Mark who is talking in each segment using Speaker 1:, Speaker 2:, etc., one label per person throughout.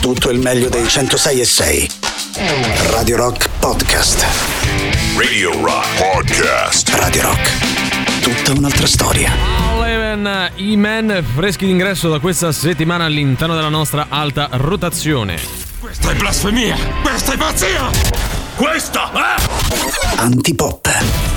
Speaker 1: tutto il meglio dei 106 e 6. Radio Rock Podcast.
Speaker 2: Radio Rock Podcast.
Speaker 1: Radio Rock. Tutta un'altra storia.
Speaker 3: Eleven E-Man freschi d'ingresso da questa settimana all'interno della nostra alta rotazione.
Speaker 2: Questa è blasfemia! Questa è pazzia! Questa è...
Speaker 1: Antipop.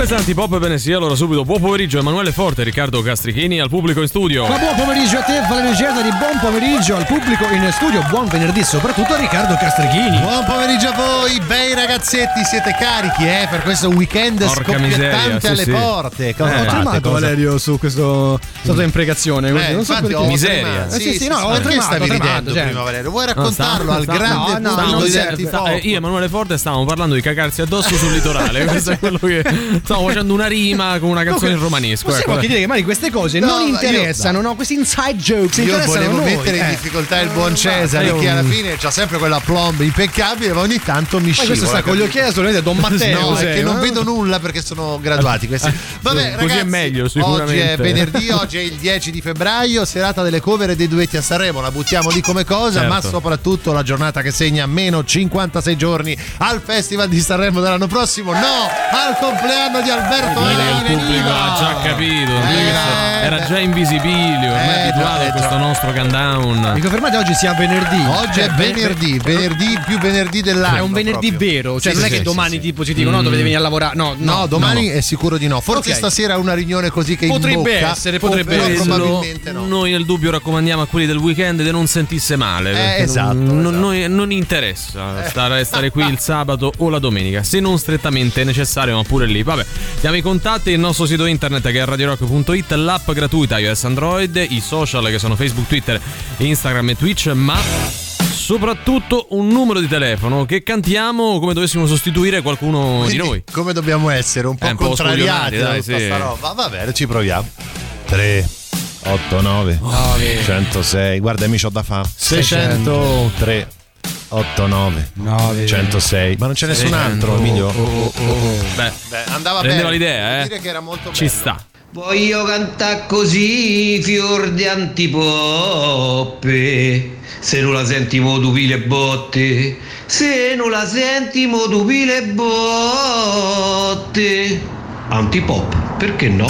Speaker 3: Questa è Antipop bene sia, allora subito buon pomeriggio Emanuele Forte, Riccardo Castrichini al pubblico in studio.
Speaker 4: Ma buon pomeriggio a te Valerio Gerda di buon pomeriggio al pubblico in studio, buon venerdì soprattutto a Riccardo Castrichini.
Speaker 5: Buon pomeriggio a voi, bei ragazzetti, siete carichi eh, per questo weekend
Speaker 3: Porca
Speaker 5: scoppiettante
Speaker 3: miseria, sì,
Speaker 5: alle
Speaker 3: sì.
Speaker 5: porte. Cosa
Speaker 3: Eh,
Speaker 4: Ho tremato
Speaker 5: Cosa-
Speaker 4: Valerio su questo stata imprecazione, così,
Speaker 5: Eh,
Speaker 4: non so
Speaker 5: infatti
Speaker 4: perché.
Speaker 5: ho
Speaker 3: Miseria.
Speaker 4: Eh, sì, sì, no, ho tremato,
Speaker 5: stavi
Speaker 4: tremato,
Speaker 5: ridendo
Speaker 4: cioè.
Speaker 5: prima Valerio? Vuoi
Speaker 3: No,
Speaker 5: raccontarlo al grande
Speaker 4: no, no,
Speaker 5: Antipop?
Speaker 3: Eh, io e Emanuele Forte stavamo parlando di cagarsi addosso sul litorale. Questo è quello che. Stavo facendo una rima con una canzone in romanesco.
Speaker 4: Possiamo
Speaker 3: ecco.
Speaker 4: anche dire che magari queste cose
Speaker 5: No,
Speaker 4: non
Speaker 5: ma io-
Speaker 4: interessano, no. Questi inside jokes
Speaker 5: Io
Speaker 4: interessano
Speaker 5: volevo
Speaker 4: noi.
Speaker 5: mettere in
Speaker 4: eh.
Speaker 5: difficoltà il buon Cesare
Speaker 3: io-
Speaker 5: che alla fine c'ha sempre quella plomb impeccabile ma ogni tanto mi
Speaker 4: Ma
Speaker 5: scivola.
Speaker 4: questo sta con gli occhiali assolutamente Don Matteo.
Speaker 5: No, è
Speaker 4: sei,
Speaker 5: che non
Speaker 4: no?
Speaker 5: vedo nulla perché sono graduati questi. Vabbè,
Speaker 3: Così
Speaker 5: ragazzi,
Speaker 3: è meglio,
Speaker 5: Oggi
Speaker 3: sicuramente.
Speaker 5: è venerdì, oggi è il 10 di febbraio, serata delle cover e dei duetti a Sanremo. La buttiamo lì come cosa,
Speaker 3: Certo.
Speaker 5: ma soprattutto la giornata che segna meno 56 giorni al Festival di Sanremo dell'anno prossimo. No, al compleanno di Alberto
Speaker 3: che
Speaker 5: Alei.
Speaker 3: il pubblico ha già capito,
Speaker 5: Eh,
Speaker 3: era già invisibile, ormai
Speaker 5: Eh,
Speaker 3: abituato a questo nostro countdown.
Speaker 4: Mi confermate oggi sia venerdì?
Speaker 5: Oggi è venerdì, venerdì più venerdì dell'anno.
Speaker 4: È un venerdì
Speaker 5: proprio.
Speaker 4: vero, cioè
Speaker 5: Sì,
Speaker 4: non
Speaker 5: sì,
Speaker 4: è che
Speaker 5: sì,
Speaker 4: domani
Speaker 5: sì,
Speaker 4: tipo ci dicono no, dovete venire a lavorare. No, no,
Speaker 5: No, domani è sicuro di no. Forse
Speaker 4: Ok.
Speaker 5: stasera una riunione così che
Speaker 4: Potrebbe
Speaker 5: imbocca,
Speaker 4: essere, potrebbe
Speaker 5: però
Speaker 4: essere.
Speaker 5: probabilmente no.
Speaker 3: Noi nel dubbio raccomandiamo a quelli del weekend di non sentisse male.
Speaker 5: esatto,
Speaker 3: non,
Speaker 5: esatto.
Speaker 3: noi- non interessa stare, stare qui il sabato o la domenica, se non strettamente necessario, ma pure lì. Vabbè, diamo i contatti, il nostro sito internet che è radiorock.it, l'app gratuita iOS Android, i social che sono Facebook, Twitter, Instagram e Twitch, ma soprattutto un numero di telefono che cantiamo come dovessimo sostituire qualcuno
Speaker 5: Quindi,
Speaker 3: di noi.
Speaker 5: Come dobbiamo essere? Un po'
Speaker 3: Eh, un po'
Speaker 5: contrariati
Speaker 3: dai,
Speaker 5: tutta
Speaker 3: sì.
Speaker 5: roba. Va bene, ci proviamo. 3 8 9 106 Guarda, amici ho da fare. 600 3 8 9 106 Ma non c'è nessun altro, Emilio.
Speaker 3: Beh,
Speaker 5: Beh, andava bene.
Speaker 3: l'idea,
Speaker 5: Devo
Speaker 3: eh.
Speaker 5: dire che era molto
Speaker 3: ci
Speaker 5: bello.
Speaker 3: sta.
Speaker 6: Voglio cantare così, fior di antipoppe. Se non la sentimo tu pile botte, se non la sentimo tu pile botte. Antipop, perché no?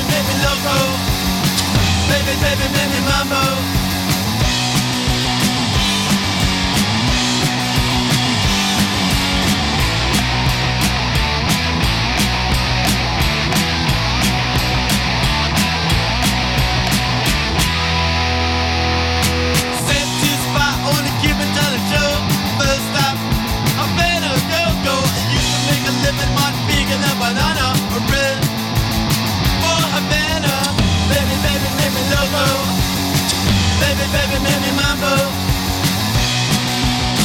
Speaker 7: Baby, baby, loco. Baby, baby, me mambo.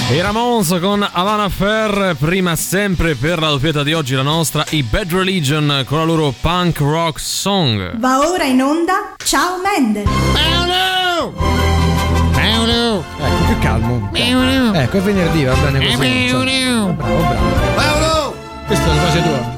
Speaker 7: I
Speaker 3: Ramones con Havana Fair, prima sempre per la doppietta di oggi la nostra, i Bad Religion con la loro punk rock song.
Speaker 8: Va ora in onda Ciao Mendel.
Speaker 4: Ecco, più calmo. Ecco, è venerdì, va bene così. Bravo, bravo.
Speaker 5: Paolo!
Speaker 4: Questa è la fase tua.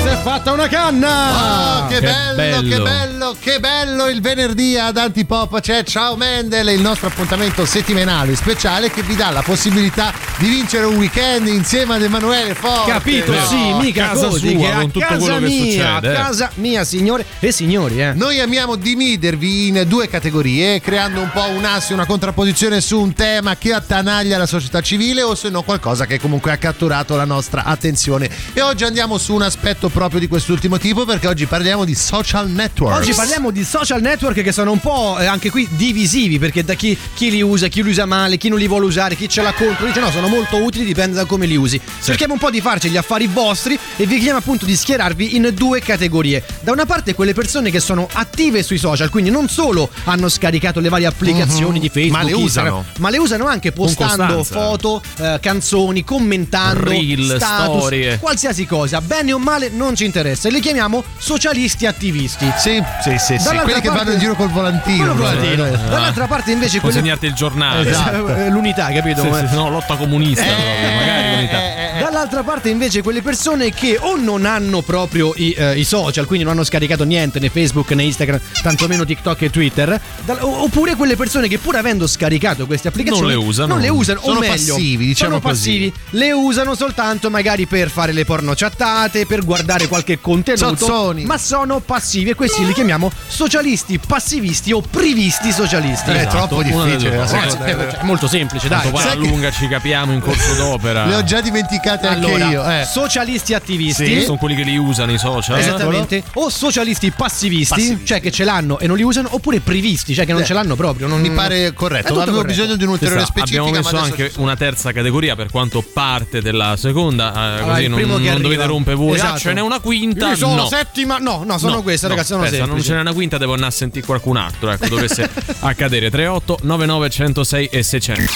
Speaker 4: Che si è fatta una canna!
Speaker 5: Oh, che,
Speaker 3: Che
Speaker 5: bello,
Speaker 3: bello.
Speaker 5: che bello, che bello il venerdì ad Antipop c'è Ciao Mendel, il nostro appuntamento settimanale speciale che vi dà la possibilità di vincere un weekend insieme ad Emanuele Forte.
Speaker 4: Capito?
Speaker 3: No,
Speaker 4: sì, mica
Speaker 3: casa
Speaker 4: così,
Speaker 3: sua,
Speaker 4: che
Speaker 3: con tutto
Speaker 4: casa
Speaker 3: quello che
Speaker 4: mia,
Speaker 3: succede,
Speaker 4: a
Speaker 3: eh.
Speaker 4: casa mia, signore e signori, eh.
Speaker 5: Noi amiamo dividervi in due categorie, creando un po' un asse, una contrapposizione su un tema che attanaglia la società civile o se no qualcosa che comunque ha catturato la nostra attenzione. E oggi andiamo su un aspetto proprio di quest'ultimo tipo perché oggi parliamo di social network.
Speaker 4: Oggi parliamo di social network che sono un po' eh, anche qui divisivi perché da chi, chi li usa, chi li usa male, chi non li vuole usare, chi ce l'ha contro, dice no, sono molto utili, dipende da come li usi. Cerchiamo un po' di farci gli affari vostri e vi chiediamo appunto di schierarvi in due categorie. Da una parte quelle persone che sono attive sui social, quindi non solo hanno scaricato le varie applicazioni di Facebook,
Speaker 5: Ma le
Speaker 4: Instagram,
Speaker 5: usano.
Speaker 4: ma le usano anche postando foto, eh, canzoni, commentando,
Speaker 3: Reel,
Speaker 4: status,
Speaker 3: storie.
Speaker 4: qualsiasi cosa, bene o male non ci interessa. E li chiamiamo socialisti attivisti.
Speaker 5: Sì, sì, sì, sì. Quelli che
Speaker 4: parte-
Speaker 5: vanno in giro col volantino.
Speaker 4: Volantino.
Speaker 5: Eh,
Speaker 4: Dall'altra parte invece quelle...
Speaker 3: Consegnarti il giornale.
Speaker 5: Esatto.
Speaker 4: Eh, L'unità, capito?
Speaker 3: Sì, sì, no, lotta comunista proprio, magari l'unità.
Speaker 4: Dall'altra parte invece quelle persone che o non hanno proprio i, eh, i social, quindi non hanno scaricato niente né Facebook né Instagram, tantomeno TikTok e Twitter, oppure quelle persone che pur avendo scaricato queste applicazioni
Speaker 3: Non le usano.
Speaker 4: non le usano,
Speaker 5: Sono
Speaker 4: o meglio,
Speaker 5: passivi, diciamo
Speaker 4: sono
Speaker 5: così.
Speaker 4: passivi, le usano soltanto magari per fare le porno chattate, per guardare qualche contenuto,
Speaker 5: Zozzoni.
Speaker 4: ma sono passivi e questi li chiamiamo socialisti, passivisti o privisti socialisti.
Speaker 5: È
Speaker 3: Esatto,
Speaker 5: troppo
Speaker 3: una delle
Speaker 5: difficile la seconda.
Speaker 4: Eh, cioè, è molto semplice, dai.
Speaker 3: Poi lunga ci capiamo in corso d'opera.
Speaker 5: Le ho già dimenticate anche
Speaker 4: Allora,
Speaker 5: io. Eh.
Speaker 4: socialisti attivisti.
Speaker 3: Sì, sono quelli che li usano i social.
Speaker 4: Esattamente. O socialisti passivisti,
Speaker 5: Passivisti.
Speaker 4: cioè che ce l'hanno e non li usano, oppure privisti, cioè che non
Speaker 5: Eh,
Speaker 4: ce l'hanno proprio. Non...
Speaker 5: Mi pare corretto.
Speaker 4: È
Speaker 5: Avevo
Speaker 4: corretto.
Speaker 5: bisogno di un'ulteriore specifica.
Speaker 3: abbiamo messo anche una terza categoria per quanto parte della seconda, eh, così
Speaker 4: il
Speaker 3: non,
Speaker 4: primo che
Speaker 3: non
Speaker 4: arriva.
Speaker 3: dovete rompere voi.
Speaker 4: Esatto.
Speaker 3: Ah, ce n'è una quinta.
Speaker 4: Io sono
Speaker 3: no.
Speaker 4: settima. No, no, sono
Speaker 3: No,
Speaker 4: queste,
Speaker 3: no,
Speaker 4: ragazzi. Sono
Speaker 3: aspetta,
Speaker 4: semplici.
Speaker 3: non ce n'è una quinta, devo andare a sentire qualcun altro. Ecco, dovesse accadere. 38 99 106 e 600.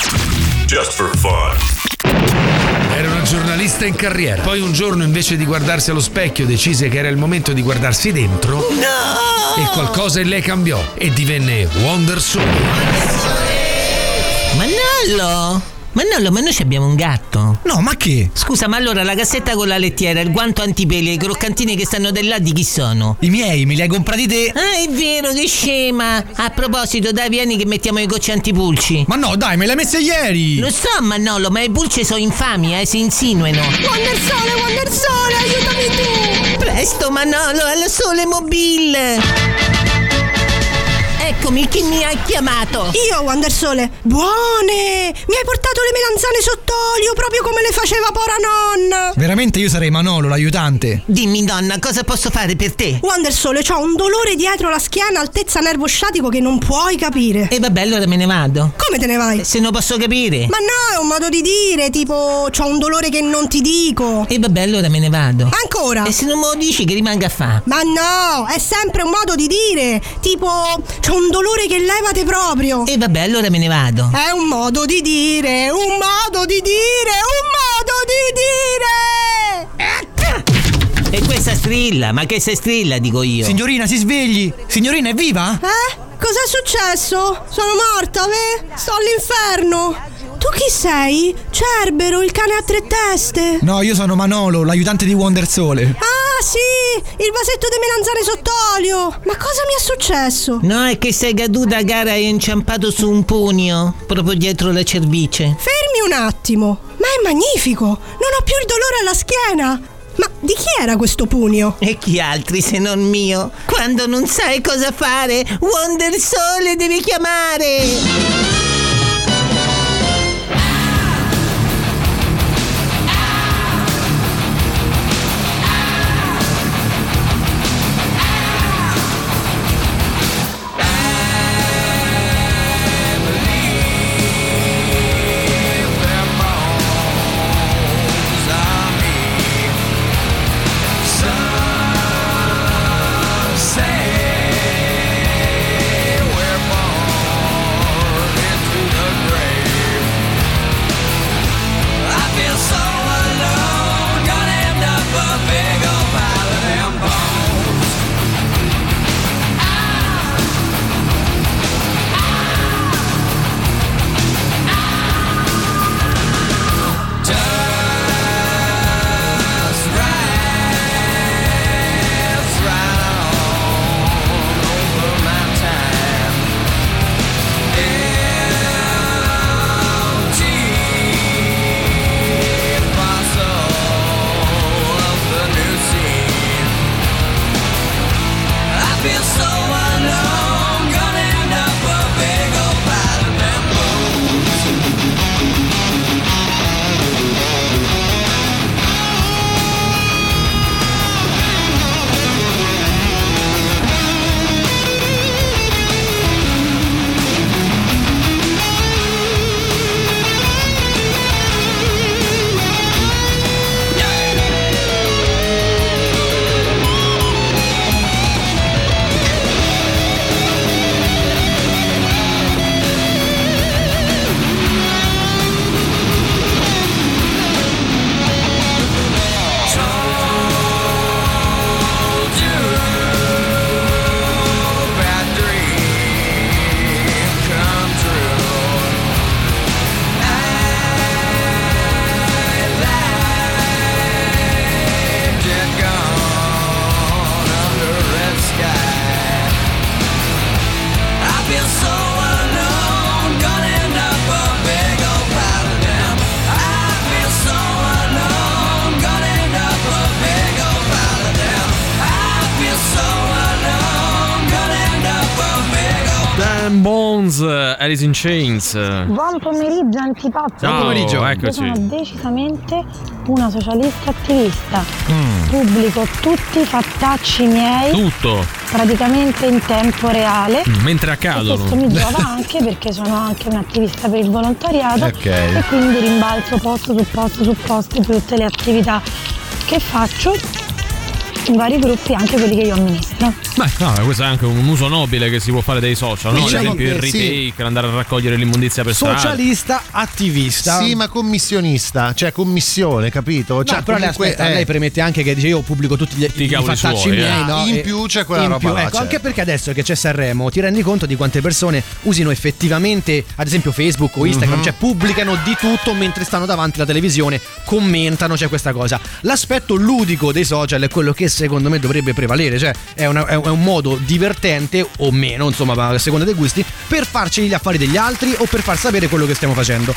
Speaker 2: Just for fun.
Speaker 9: Era una giornalista in carriera. Poi un giorno invece di guardarsi allo specchio decise che era il momento di guardarsi dentro. No! E qualcosa in lei cambiò e divenne Wonder Soul.
Speaker 10: Manollo! Manollo, ma noi ci abbiamo un gatto.
Speaker 4: No, ma che?
Speaker 10: Scusa, ma allora la cassetta con la lettiera, il guanto antipeli e i croccantini che stanno del là di chi sono?
Speaker 4: I miei, me li hai comprati te?
Speaker 10: Ah, è vero, che scema! A proposito, dai, vieni che mettiamo i gocci antipulci.
Speaker 4: Ma no, dai, me le hai messe ieri.
Speaker 10: Lo so, Manolo, ma i pulci sono infami, eh, si insinuano.
Speaker 8: Wonder Sole, Wonder Sole, aiutami tu!
Speaker 10: Presto, Manolo, al sole mobile! Eccomi, chi mi ha chiamato?
Speaker 8: Io, Wonder Sole, buone! Mi hai portato le melanzane sott'olio, proprio come le faceva pora nonna!
Speaker 4: Veramente io sarei Manolo, l'aiutante.
Speaker 10: Dimmi, donna, cosa posso fare per te?
Speaker 8: Wonder Sole, ho un dolore dietro la schiena, altezza nervo sciatico che non puoi capire.
Speaker 10: E vabbè, allora me ne vado.
Speaker 8: Come te ne vai?
Speaker 10: Se non posso capire.
Speaker 8: Ma no, è un modo di dire, tipo, c'ho un dolore che non ti dico.
Speaker 10: E vabbè, allora me ne vado.
Speaker 8: Ancora?
Speaker 10: E se non me lo dici che rimanga a fa?
Speaker 8: Ma no, è sempre un modo di dire, tipo, c'ho un dolore che levate proprio.
Speaker 10: E vabbè, allora me ne vado.
Speaker 8: È un modo di dire, un modo di dire, un modo di dire!
Speaker 10: E questa strilla, ma che se strilla, dico io.
Speaker 4: Signorina, si svegli. Signorina, è viva?
Speaker 8: Eh? Cos'è successo? Sono morta, ve? Sto all'inferno. Tu chi sei? Cerbero, il cane a tre teste.
Speaker 11: No, io sono Manolo, l'aiutante di Wonder Sole.
Speaker 8: Ah, sì, il vasetto di melanzane sott'olio. Ma cosa mi è successo?
Speaker 10: No, è che sei caduta, gara, e inciampato su un pugno, proprio dietro la cervice.
Speaker 8: Fermi un attimo. Ma è magnifico. Non ho più il dolore alla schiena. Ma di chi era questo pugno?
Speaker 10: E chi altri se non mio? Quando non sai cosa fare, Wonder Sole devi chiamare!
Speaker 3: Alice in Chains.
Speaker 12: Buon pomeriggio antipop.
Speaker 3: Ciao, pomeriggio.
Speaker 12: Io
Speaker 3: eccoci.
Speaker 12: sono decisamente una socialista attivista.
Speaker 3: Mm.
Speaker 12: Pubblico tutti i fattacci miei
Speaker 3: Tutto.
Speaker 12: praticamente in tempo reale.
Speaker 3: Mm, Mentre
Speaker 12: E questo
Speaker 3: accadono.
Speaker 12: mi giova anche perché sono anche un'attivista per il volontariato
Speaker 3: Ok.
Speaker 12: e quindi rimbalzo posto su posto su posto per tutte le attività che faccio in vari gruppi, anche quelli che io amministro.
Speaker 3: Beh, no, questo è anche un uso nobile che si può fare dei social, no? Ad
Speaker 5: Diciamo
Speaker 3: esempio il
Speaker 5: che sì.
Speaker 3: retake, andare a raccogliere l'immondizia per strada.
Speaker 4: Socialista attivista.
Speaker 5: Sì, ma commissionista, cioè commissione, capito?
Speaker 4: No,
Speaker 5: Cioè,
Speaker 4: però lei,
Speaker 5: comunque,
Speaker 4: aspetta,
Speaker 5: eh,
Speaker 4: lei premette anche che dice io pubblico tutti gli, i
Speaker 5: cavoli
Speaker 4: fattacci
Speaker 5: suoi,
Speaker 4: miei,
Speaker 5: eh.
Speaker 4: no?
Speaker 5: In più c'è quella
Speaker 4: in
Speaker 5: roba
Speaker 4: più,
Speaker 5: là,
Speaker 4: ecco,
Speaker 5: certo.
Speaker 4: anche perché adesso che c'è Sanremo ti rendi conto di quante persone usino effettivamente, ad esempio Facebook o Instagram,
Speaker 5: Mhm.
Speaker 4: cioè pubblicano di tutto mentre stanno davanti alla televisione, commentano, c'è questa cosa. L'aspetto ludico dei social è quello che secondo me dovrebbe prevalere, cioè è, una- è un- è un modo divertente o meno, insomma, a seconda dei gusti, per farci gli affari degli altri o per far sapere quello che stiamo facendo.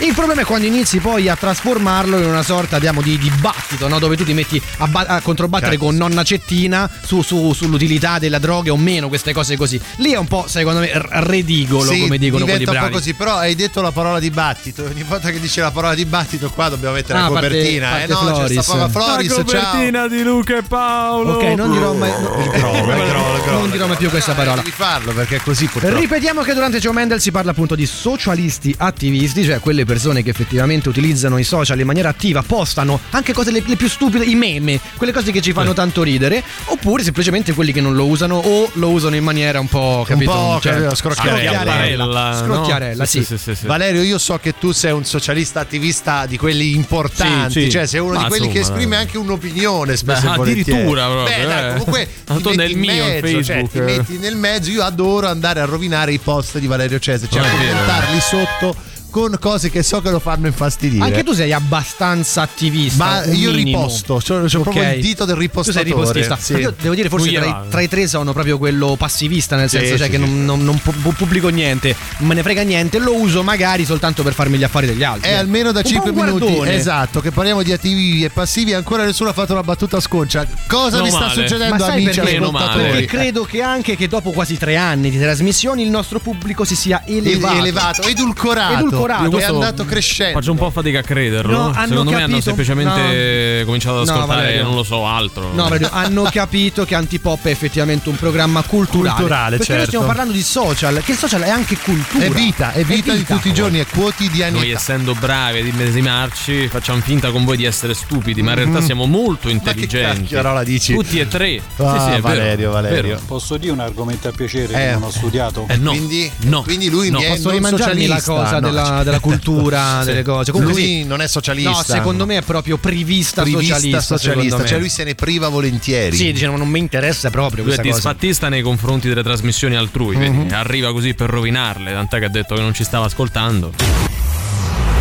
Speaker 4: Il problema è quando inizi poi a trasformarlo in una sorta diciamo, di dibattito, no? dove tu ti metti a, ba- a controbattere
Speaker 5: Certo.
Speaker 4: con nonna Cettina su- su- sull'utilità della droga o meno, queste cose così. Lì è un po', secondo me, r- redicolo,
Speaker 5: Sì,
Speaker 4: come dicono quelli
Speaker 5: diventa un
Speaker 4: bravi.
Speaker 5: po' così, però hai detto la parola dibattito. Ogni volta che dici la parola dibattito, qua dobbiamo mettere
Speaker 4: Ah,
Speaker 5: la
Speaker 4: parte-
Speaker 5: copertina.
Speaker 4: parte
Speaker 5: eh no, c'è
Speaker 4: Floris.
Speaker 5: sta proprio Floris,
Speaker 3: La copertina
Speaker 5: ciao.
Speaker 3: di Luca e Paolo.
Speaker 4: Ok, non dirò mai,
Speaker 5: Il crollo, il crollo, il crollo.
Speaker 4: non dirò mai più questa parola.
Speaker 5: Devi farlo perché è così purtroppo.
Speaker 4: Ripetiamo che durante Joe Mendel si parla appunto di socialisti attivisti, cioè quelle persone che effettivamente utilizzano i social in maniera attiva, postano anche cose le, le più stupide, i meme, quelle cose che ci fanno tanto ridere, oppure semplicemente quelli che non lo usano o lo usano in maniera un po', capito?
Speaker 5: po',
Speaker 4: Cioè,
Speaker 5: scrocchiarella,
Speaker 4: scrocchiarella,
Speaker 3: no? Sì,
Speaker 4: sì.
Speaker 3: sì, sì, sì.
Speaker 5: Valerio, io so che tu sei un socialista attivista di quelli importanti,
Speaker 3: Sì, sì.
Speaker 5: cioè sei uno
Speaker 3: Ma
Speaker 5: di quelli che
Speaker 3: insomma,
Speaker 5: esprime
Speaker 3: dai.
Speaker 5: anche un'opinione spesso
Speaker 3: Beh,
Speaker 5: e volentieri.
Speaker 3: Addirittura proprio,
Speaker 5: Beh, dai,
Speaker 3: eh.
Speaker 5: comunque
Speaker 3: Tanto nel mio
Speaker 5: mezzo, cioè, ti metti nel mezzo, io adoro andare a rovinare i post di Valerio Cesare, cioè a commentarli sotto con cose che so che lo fanno infastidire.
Speaker 4: Anche tu sei abbastanza attivista.
Speaker 5: Ma io
Speaker 4: minimo.
Speaker 5: riposto, c'ho, c'ho proprio
Speaker 4: Ok.
Speaker 5: il dito del
Speaker 4: Tu sei
Speaker 5: ripostatore.
Speaker 4: ripostista.
Speaker 5: Sì.
Speaker 4: Io devo dire, forse tra tra i tre sono proprio quello passivista, nel
Speaker 5: Sì,
Speaker 4: senso cioè
Speaker 5: sì,
Speaker 4: che
Speaker 5: sì.
Speaker 4: non, non- non pu- pubblico niente, non me ne frega niente, lo uso magari soltanto per farmi gli affari degli altri.
Speaker 5: È almeno da
Speaker 4: Un po'
Speaker 5: 5
Speaker 4: un
Speaker 5: minuti.
Speaker 4: guardone.
Speaker 5: Esatto, che parliamo di attivi e passivi. Ancora nessuno ha fatto una battuta sconcia. Cosa mi sta
Speaker 3: male.
Speaker 5: succedendo,
Speaker 4: Ma sai
Speaker 5: amici
Speaker 4: perché? Perché credo che anche che dopo quasi tre anni di trasmissioni il nostro pubblico si sia elevato.
Speaker 5: elevato, edulcorato,
Speaker 4: Edulcorato.
Speaker 5: È
Speaker 3: Questo
Speaker 5: andato crescendo.
Speaker 3: Faccio un po' fatica a crederlo.
Speaker 4: No, hanno
Speaker 3: Secondo me hanno
Speaker 4: capito-
Speaker 3: semplicemente cominciato ad
Speaker 4: No,
Speaker 3: ascoltare,
Speaker 4: Valerio.
Speaker 3: non lo so, altro.
Speaker 4: No, Valerio, hanno capito che Antipop è effettivamente un programma culturale.
Speaker 5: Culturale,
Speaker 4: Perché noi
Speaker 5: certo.
Speaker 4: stiamo parlando di social, che il social è anche cultura.
Speaker 5: È vita, è vita di tutti i giorni, è quotidianità.
Speaker 3: Noi essendo bravi ad immedesimarci facciamo finta con voi di essere stupidi, ma in realtà siamo molto intelligenti.
Speaker 5: cacchiola dici?
Speaker 3: Tutti e tre.
Speaker 5: Ah,
Speaker 3: sì, sì, è
Speaker 5: Valerio,
Speaker 3: vero,
Speaker 5: Valerio.
Speaker 3: vero.
Speaker 13: Posso dire un argomento a piacere
Speaker 5: Eh.
Speaker 13: che non ho studiato?
Speaker 3: Eh, no.
Speaker 5: Quindi,
Speaker 3: no.
Speaker 5: quindi lui
Speaker 3: No,
Speaker 5: mi è
Speaker 4: Posso rimangiarmi la cosa
Speaker 5: no.
Speaker 4: della, della cultura, delle cose. Comunque
Speaker 5: lui
Speaker 4: sì.
Speaker 5: non è socialista.
Speaker 4: No, secondo me è proprio privista,
Speaker 5: Privista
Speaker 4: socialista.
Speaker 5: socialista, cioè lui se ne priva volentieri.
Speaker 4: Sì, dice, non mi interessa proprio
Speaker 3: Lui è
Speaker 4: questa cosa.
Speaker 3: disfattista nei confronti delle trasmissioni altrui,
Speaker 5: Mhm.
Speaker 3: vedi? Arriva così per rovinarle, tant'è che ha detto che non ci stava ascoltando.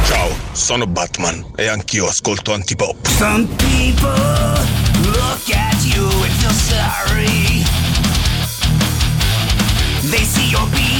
Speaker 14: Ciao, sono Batman e anch'io ascolto Antipop.
Speaker 15: Some people look at you and feel sorry. They see your beady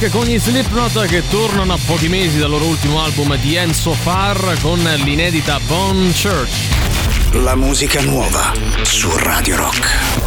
Speaker 1: break con gli Slipknot che tornano a pochi mesi dal loro ultimo album End So Far con l'inedita Bone Church.
Speaker 16: La musica nuova su Radio Rock.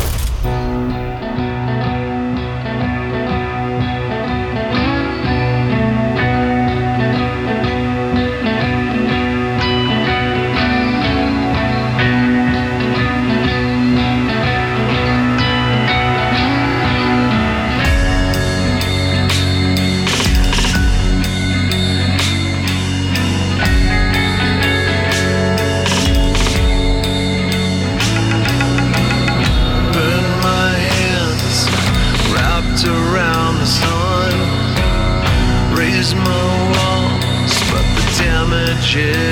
Speaker 1: J'ai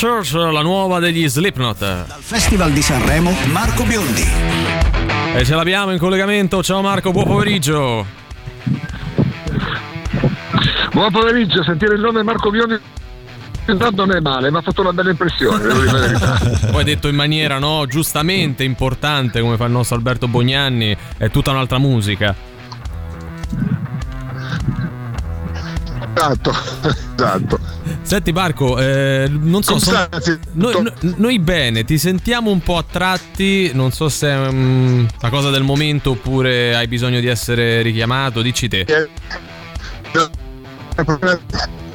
Speaker 1: Church, la nuova degli Slipknot.
Speaker 16: Festival di Sanremo, Marco Biondi.
Speaker 1: E ce l'abbiamo in collegamento. Ciao Marco, buon pomeriggio.
Speaker 17: Buon pomeriggio, sentire il nome Marco Biondi intanto non è male, mi ha fatto una bella impressione.
Speaker 1: Poi detto in maniera, no, giustamente importante come fa il nostro Alberto Bognanni, è tutta un'altra musica.
Speaker 17: Esatto, esatto.
Speaker 1: Senti Marco, eh, non so, son- noi, no- noi bene, ti sentiamo un po' a tratti, non so se è mm, una cosa del momento oppure hai bisogno di essere richiamato, dici te.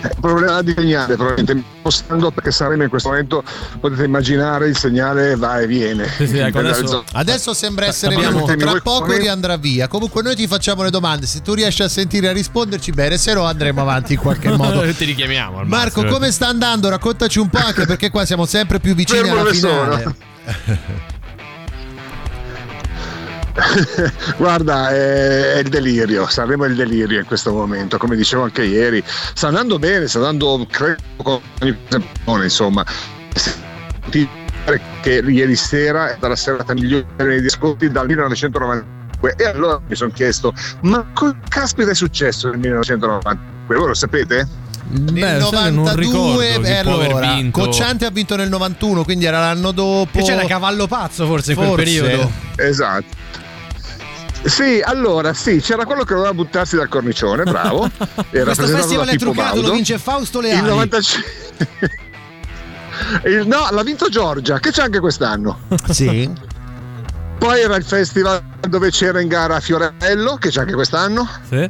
Speaker 17: È problema di segnale, probabilmente spostando perché saremo in questo momento, potete immaginare, il segnale va e viene.
Speaker 3: ecco,
Speaker 5: Adesso sembra essere
Speaker 17: Abbiamo-
Speaker 5: tra poco riandrà via. Comunque noi ti facciamo le domande, se tu riesci a sentire e a risponderci bene, se no andremo avanti in qualche modo.
Speaker 3: Ti richiamiamo. al
Speaker 5: Marco,
Speaker 3: massimo.
Speaker 5: come sta andando? Raccontaci un po' anche perché qua siamo sempre più vicini
Speaker 17: Fermo
Speaker 5: alla finale.
Speaker 17: Guarda, è, è il delirio, Sanremo è il delirio in questo momento, come dicevo anche ieri. Sta andando bene, sta andando, credo, con ogni insomma. Ti dire che ieri sera è stata la serata migliore di ascolti dal 1992 e allora mi sono chiesto, ma cosa caspita è successo nel 1992? Voi lo sapete?
Speaker 5: Nel
Speaker 3: sai che non
Speaker 5: 92
Speaker 3: ricordo chi
Speaker 5: beh,
Speaker 3: può aver
Speaker 5: allora. Cocciante ha vinto nel 91, quindi era l'anno dopo.
Speaker 4: E c'era Cavallo Pazzo forse in quel
Speaker 5: Forse.
Speaker 4: periodo.
Speaker 17: Esatto. Sì, allora sì, c'era quello che doveva buttarsi dal cornicione, bravo. Era
Speaker 4: Questo festival è truccato,
Speaker 17: Baudo.
Speaker 4: lo vince Fausto
Speaker 17: Il
Speaker 4: Leali.
Speaker 17: 95 Il- no, l'ha vinto Giorgia, che c'è anche quest'anno.
Speaker 5: Sì.
Speaker 17: Poi era il festival dove c'era in gara Fiorello, che c'è anche quest'anno.
Speaker 3: Sì.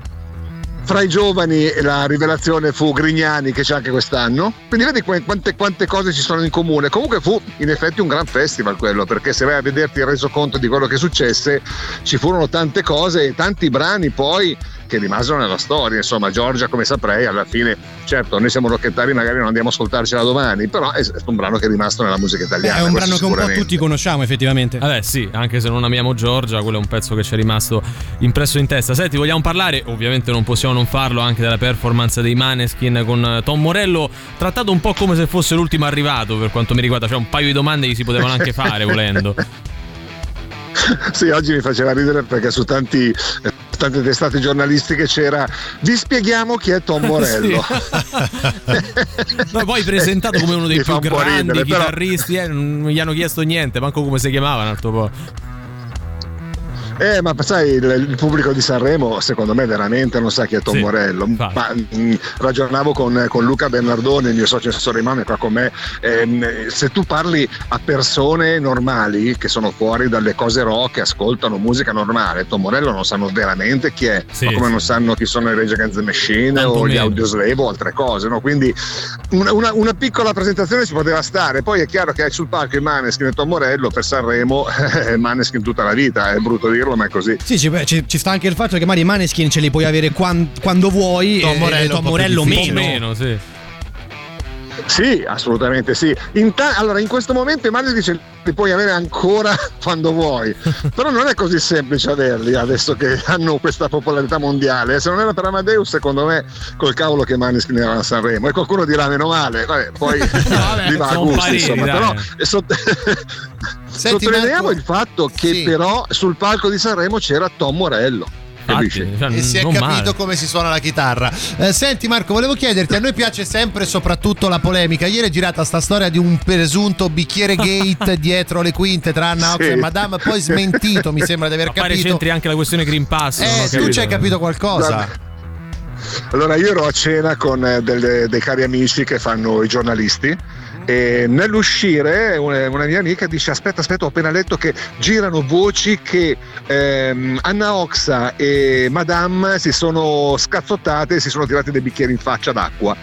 Speaker 17: Fra i giovani la rivelazione fu Grignani, che c'è anche quest'anno. Quindi vedi quante, quante cose ci sono in comune. Comunque fu in effetti un gran festival quello, perché se vai a vederti il resoconto di quello che successe, ci furono tante cose e tanti brani poi che rimasero nella storia. Insomma, Giorgia, come saprei, alla fine, certo, noi siamo rocchettari, magari non andiamo a ascoltarcela domani, però è un brano che è rimasto nella musica italiana.
Speaker 4: È un brano che un po' tutti conosciamo effettivamente.
Speaker 3: Vabbè, sì, anche se non amiamo Giorgia, quello è un pezzo che ci è rimasto impresso in testa. Senti, vogliamo parlare, ovviamente non possiamo non farlo, anche della performance dei Maneskin con eh, Tom Morello, trattato un po' come se fosse l'ultimo arrivato per quanto mi riguarda. Cioè, un paio di domande che si potevano anche fare volendo.
Speaker 17: Sì, oggi mi faceva ridere perché su tanti, eh, tante testate giornalistiche c'era vi spieghiamo chi è Tom Morello.
Speaker 3: Ma poi presentato come uno dei più grandi
Speaker 17: ridere, però-
Speaker 3: chitarristi, eh, non gli hanno chiesto niente, manco come si chiamava un altro po'.
Speaker 17: Eh, ma sai, il, il pubblico di Sanremo, secondo me, veramente non sa chi è Tom
Speaker 3: Sì,
Speaker 17: Morello. Ma mh, ragionavo con, con Luca Bernardone, il mio socio assessore Imam, qua con me. ehm, se tu parli a persone normali che sono fuori dalle cose rock, che ascoltano musica normale, Tom Morello non sanno veramente chi è,
Speaker 3: Sì,
Speaker 17: ma come
Speaker 3: sì.
Speaker 17: non sanno chi sono i Rage Against the Machine
Speaker 3: Tanto
Speaker 17: o gli
Speaker 3: meno.
Speaker 17: Audioslave o altre cose. No? Quindi una, una- una piccola presentazione ci poteva stare. Poi è chiaro che hai sul palco i Maneskin e Tom Morello per Sanremo, Maneskin tutta la vita, è brutto dirlo, ma è così.
Speaker 4: Sì, ci, ci- ci sta anche il fatto che magari i Maneskin ce li puoi avere quan- quando vuoi
Speaker 5: Tom
Speaker 4: e-
Speaker 5: Morello
Speaker 4: e Tom Morello meno.
Speaker 3: Meno, sì.
Speaker 17: Sì, assolutamente sì. In ta- allora, in questo momento i Maneskin ce li puoi avere ancora quando vuoi, però non è così semplice averli adesso che hanno questa popolarità mondiale. Se non era per Amadeus, secondo me, col cavolo che Maneskin era a Sanremo. E qualcuno dirà meno male, Vabbè, poi
Speaker 3: vabbè,
Speaker 17: li va a gusti,
Speaker 3: pareri,
Speaker 17: insomma.
Speaker 3: dai.
Speaker 17: Però eh, sott- sottolineiamo
Speaker 5: Marco-
Speaker 17: il fatto che
Speaker 5: Sì.
Speaker 17: però sul palco di Sanremo c'era Tom Morello.
Speaker 3: Infatti, cioè,
Speaker 5: E si è capito
Speaker 3: male.
Speaker 5: come si suona la chitarra. Eh, senti Marco, volevo chiederti, a noi piace sempre e soprattutto la polemica. Ieri è girata sta storia di un presunto bicchiere gate dietro le quinte tra Anna Ox
Speaker 17: Sì.
Speaker 5: e Madame, poi smentito, mi sembra di aver
Speaker 3: Ma pare
Speaker 5: capito.
Speaker 3: c'entri anche la questione Green Pass.
Speaker 5: Eh, tu ci hai capito qualcosa?
Speaker 17: Guarda, Allora, io ero a cena con eh, delle- dei cari amici che fanno i giornalisti. E nell'uscire una, una mia amica dice aspetta aspetta ho appena letto che girano voci che ehm, Anna Oxa e Madame si sono scazzottate e si sono tirati dei bicchieri in faccia d'acqua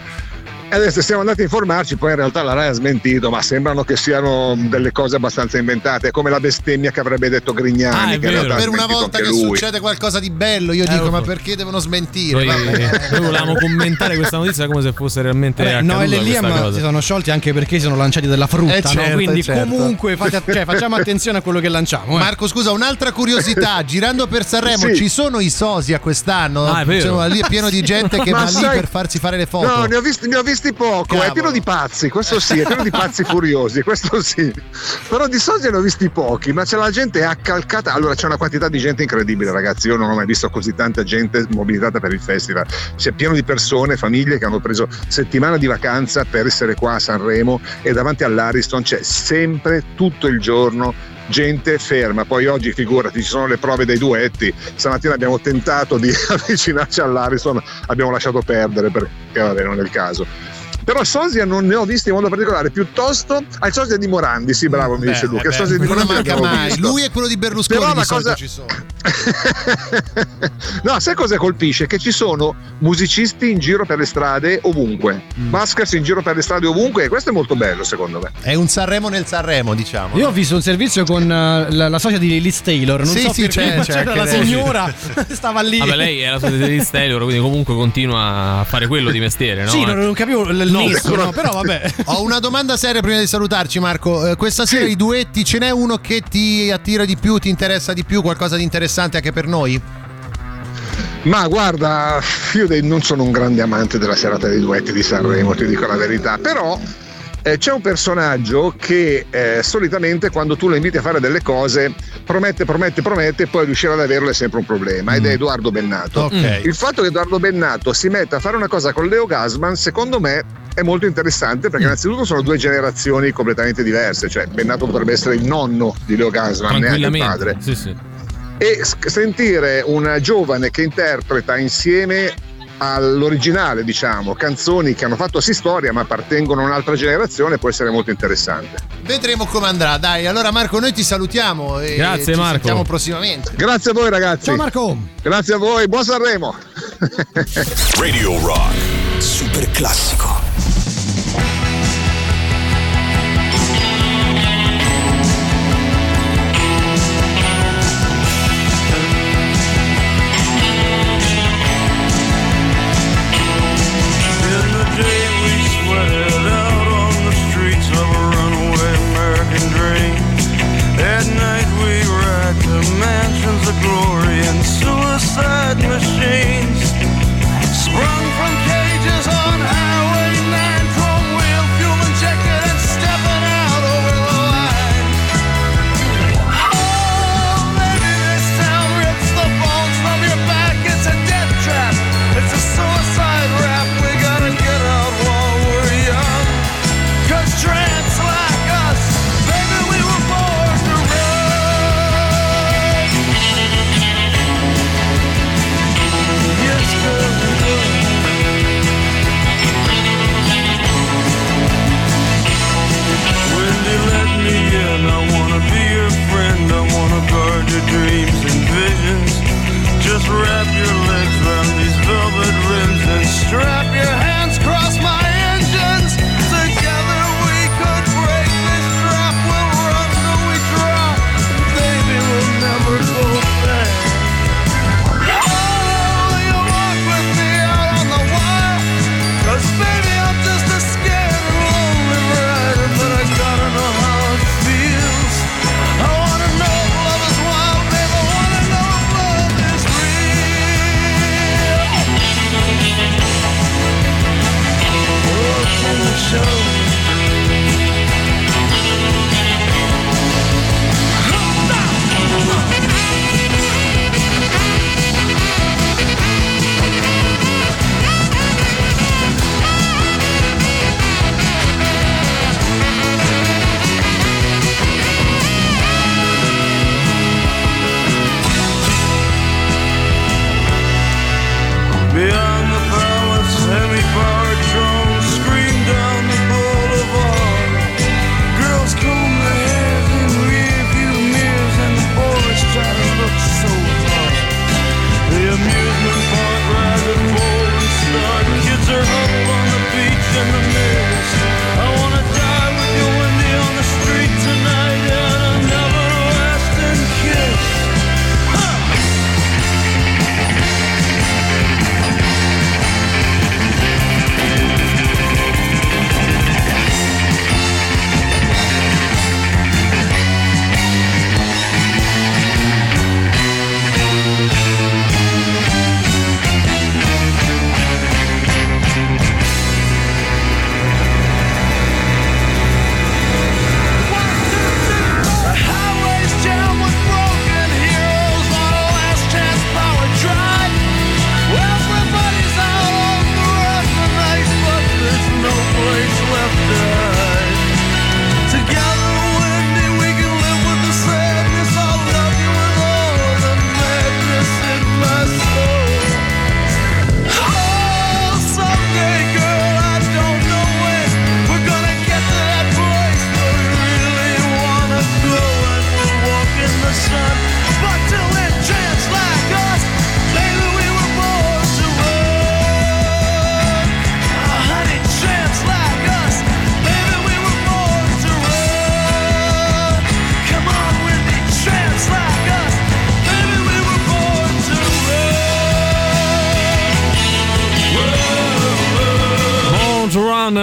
Speaker 17: adesso siamo andati a informarci, poi in realtà la RAI ha smentito, ma sembrano che siano delle cose abbastanza inventate, come la bestemmia che avrebbe detto Grignani.
Speaker 3: Ah,
Speaker 5: Per una volta che
Speaker 17: lui.
Speaker 5: succede qualcosa di bello, io
Speaker 3: Eh,
Speaker 5: dico, ma perché devono smentire?
Speaker 3: Noi, noi volevamo commentare questa notizia come se fosse realmente
Speaker 4: Vabbè,
Speaker 3: accaduta
Speaker 4: Noel e
Speaker 3: questa
Speaker 4: Liam si sono sciolti anche perché si sono lanciati della frutta,
Speaker 5: Eh,
Speaker 4: no?
Speaker 5: certo,
Speaker 4: quindi
Speaker 5: certo.
Speaker 4: comunque fate- cioè, facciamo attenzione a quello che lanciamo. eh.
Speaker 5: Marco, scusa, un'altra curiosità, girando per Sanremo
Speaker 17: Sì.
Speaker 5: ci sono i sosia quest'anno?
Speaker 3: Ah, è vero.
Speaker 5: Insomma, lì è pieno di gente che
Speaker 17: Ma
Speaker 5: va lì
Speaker 17: sai-
Speaker 5: per farsi fare le foto.
Speaker 17: No, ne ho visti, ne ho visti poco,
Speaker 5: Cavolo.
Speaker 17: è pieno di pazzi, questo sì, è pieno di pazzi furiosi, questo sì. Però di sosia ne ho visti pochi, ma c'è la gente accalcata. Allora c'è una quantità di gente incredibile, ragazzi. Io non ho mai visto così tanta gente mobilitata per il festival. C'è pieno di persone, famiglie che hanno preso settimana di vacanza per essere qua a Sanremo e davanti all'Ariston c'è sempre tutto il giorno gente ferma. Poi oggi figurati, ci sono le prove dei duetti. Stamattina abbiamo tentato di avvicinarci all'Ariston, abbiamo lasciato perdere perché vabbè, non è il caso. Però sosia non ne ho visti in modo particolare, piuttosto al sosia di Morandi, sì bravo mi
Speaker 5: Beh,
Speaker 17: dice Luca,
Speaker 5: eh beh,
Speaker 17: sosia di Morandi
Speaker 5: manca mai.
Speaker 17: visto.
Speaker 5: Lui e quello di Berlusconi
Speaker 17: Però la cosa-
Speaker 5: ci sono.
Speaker 17: No, sai cosa colpisce? Che ci sono musicisti in giro per le strade ovunque,
Speaker 5: Mm.
Speaker 17: maskers in giro per le strade ovunque e questo è molto bello secondo me.
Speaker 5: È un Sanremo nel Sanremo, diciamo.
Speaker 4: Io ho visto un servizio con eh, la, la socia di Liz Taylor. Non
Speaker 5: Sì,
Speaker 4: so
Speaker 5: sì,
Speaker 4: perché,
Speaker 5: c'è-
Speaker 4: ma
Speaker 5: c'è
Speaker 4: c'era la
Speaker 5: lei.
Speaker 4: signora, stava lì.
Speaker 3: Vabbè, lei è la sua di Taylor, quindi comunque continua a fare quello di mestiere, no?
Speaker 4: Sì, non, non capivo il
Speaker 3: No,
Speaker 4: nesso, no, però vabbè.
Speaker 5: Ho una domanda seria prima di salutarci, Marco. Eh, questa sera i duetti ce n'è uno che ti attira di più, ti interessa di più, qualcosa di interessante anche per noi?
Speaker 17: Ma guarda, io non sono un grande amante della serata dei duetti di Sanremo, ti dico la verità, però eh, c'è un personaggio che eh, solitamente quando tu lo inviti a fare delle cose promette, promette, promette e poi riuscire ad averlo è sempre un problema ed è Edoardo Bennato.
Speaker 5: Ok.
Speaker 17: Il fatto che Edoardo Bennato si metta a fare una cosa con Leo Gasman secondo me è molto interessante perché innanzitutto sono due generazioni completamente diverse, cioè Bennato potrebbe essere il nonno di Leo Gasman, neanche il padre
Speaker 3: Sì, sì.
Speaker 17: e sentire una giovane che interpreta insieme all'originale, diciamo, canzoni che hanno fatto sì storia ma appartengono a un'altra generazione può essere molto interessante.
Speaker 5: Vedremo come andrà. Dai, allora Marco, noi ti salutiamo e
Speaker 17: Grazie,
Speaker 5: ci
Speaker 17: Marco.
Speaker 5: sentiamo prossimamente.
Speaker 17: Grazie a voi ragazzi.
Speaker 5: Ciao, Marco.
Speaker 17: Grazie a voi, buon Sanremo.
Speaker 1: Radio Rock. Super classico.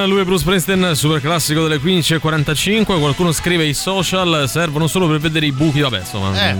Speaker 3: Lui è Bruce Springsteen, super classico delle 15.45. Qualcuno scrive i social servono solo per vedere i buchi, vabbè, insomma.
Speaker 5: Eh.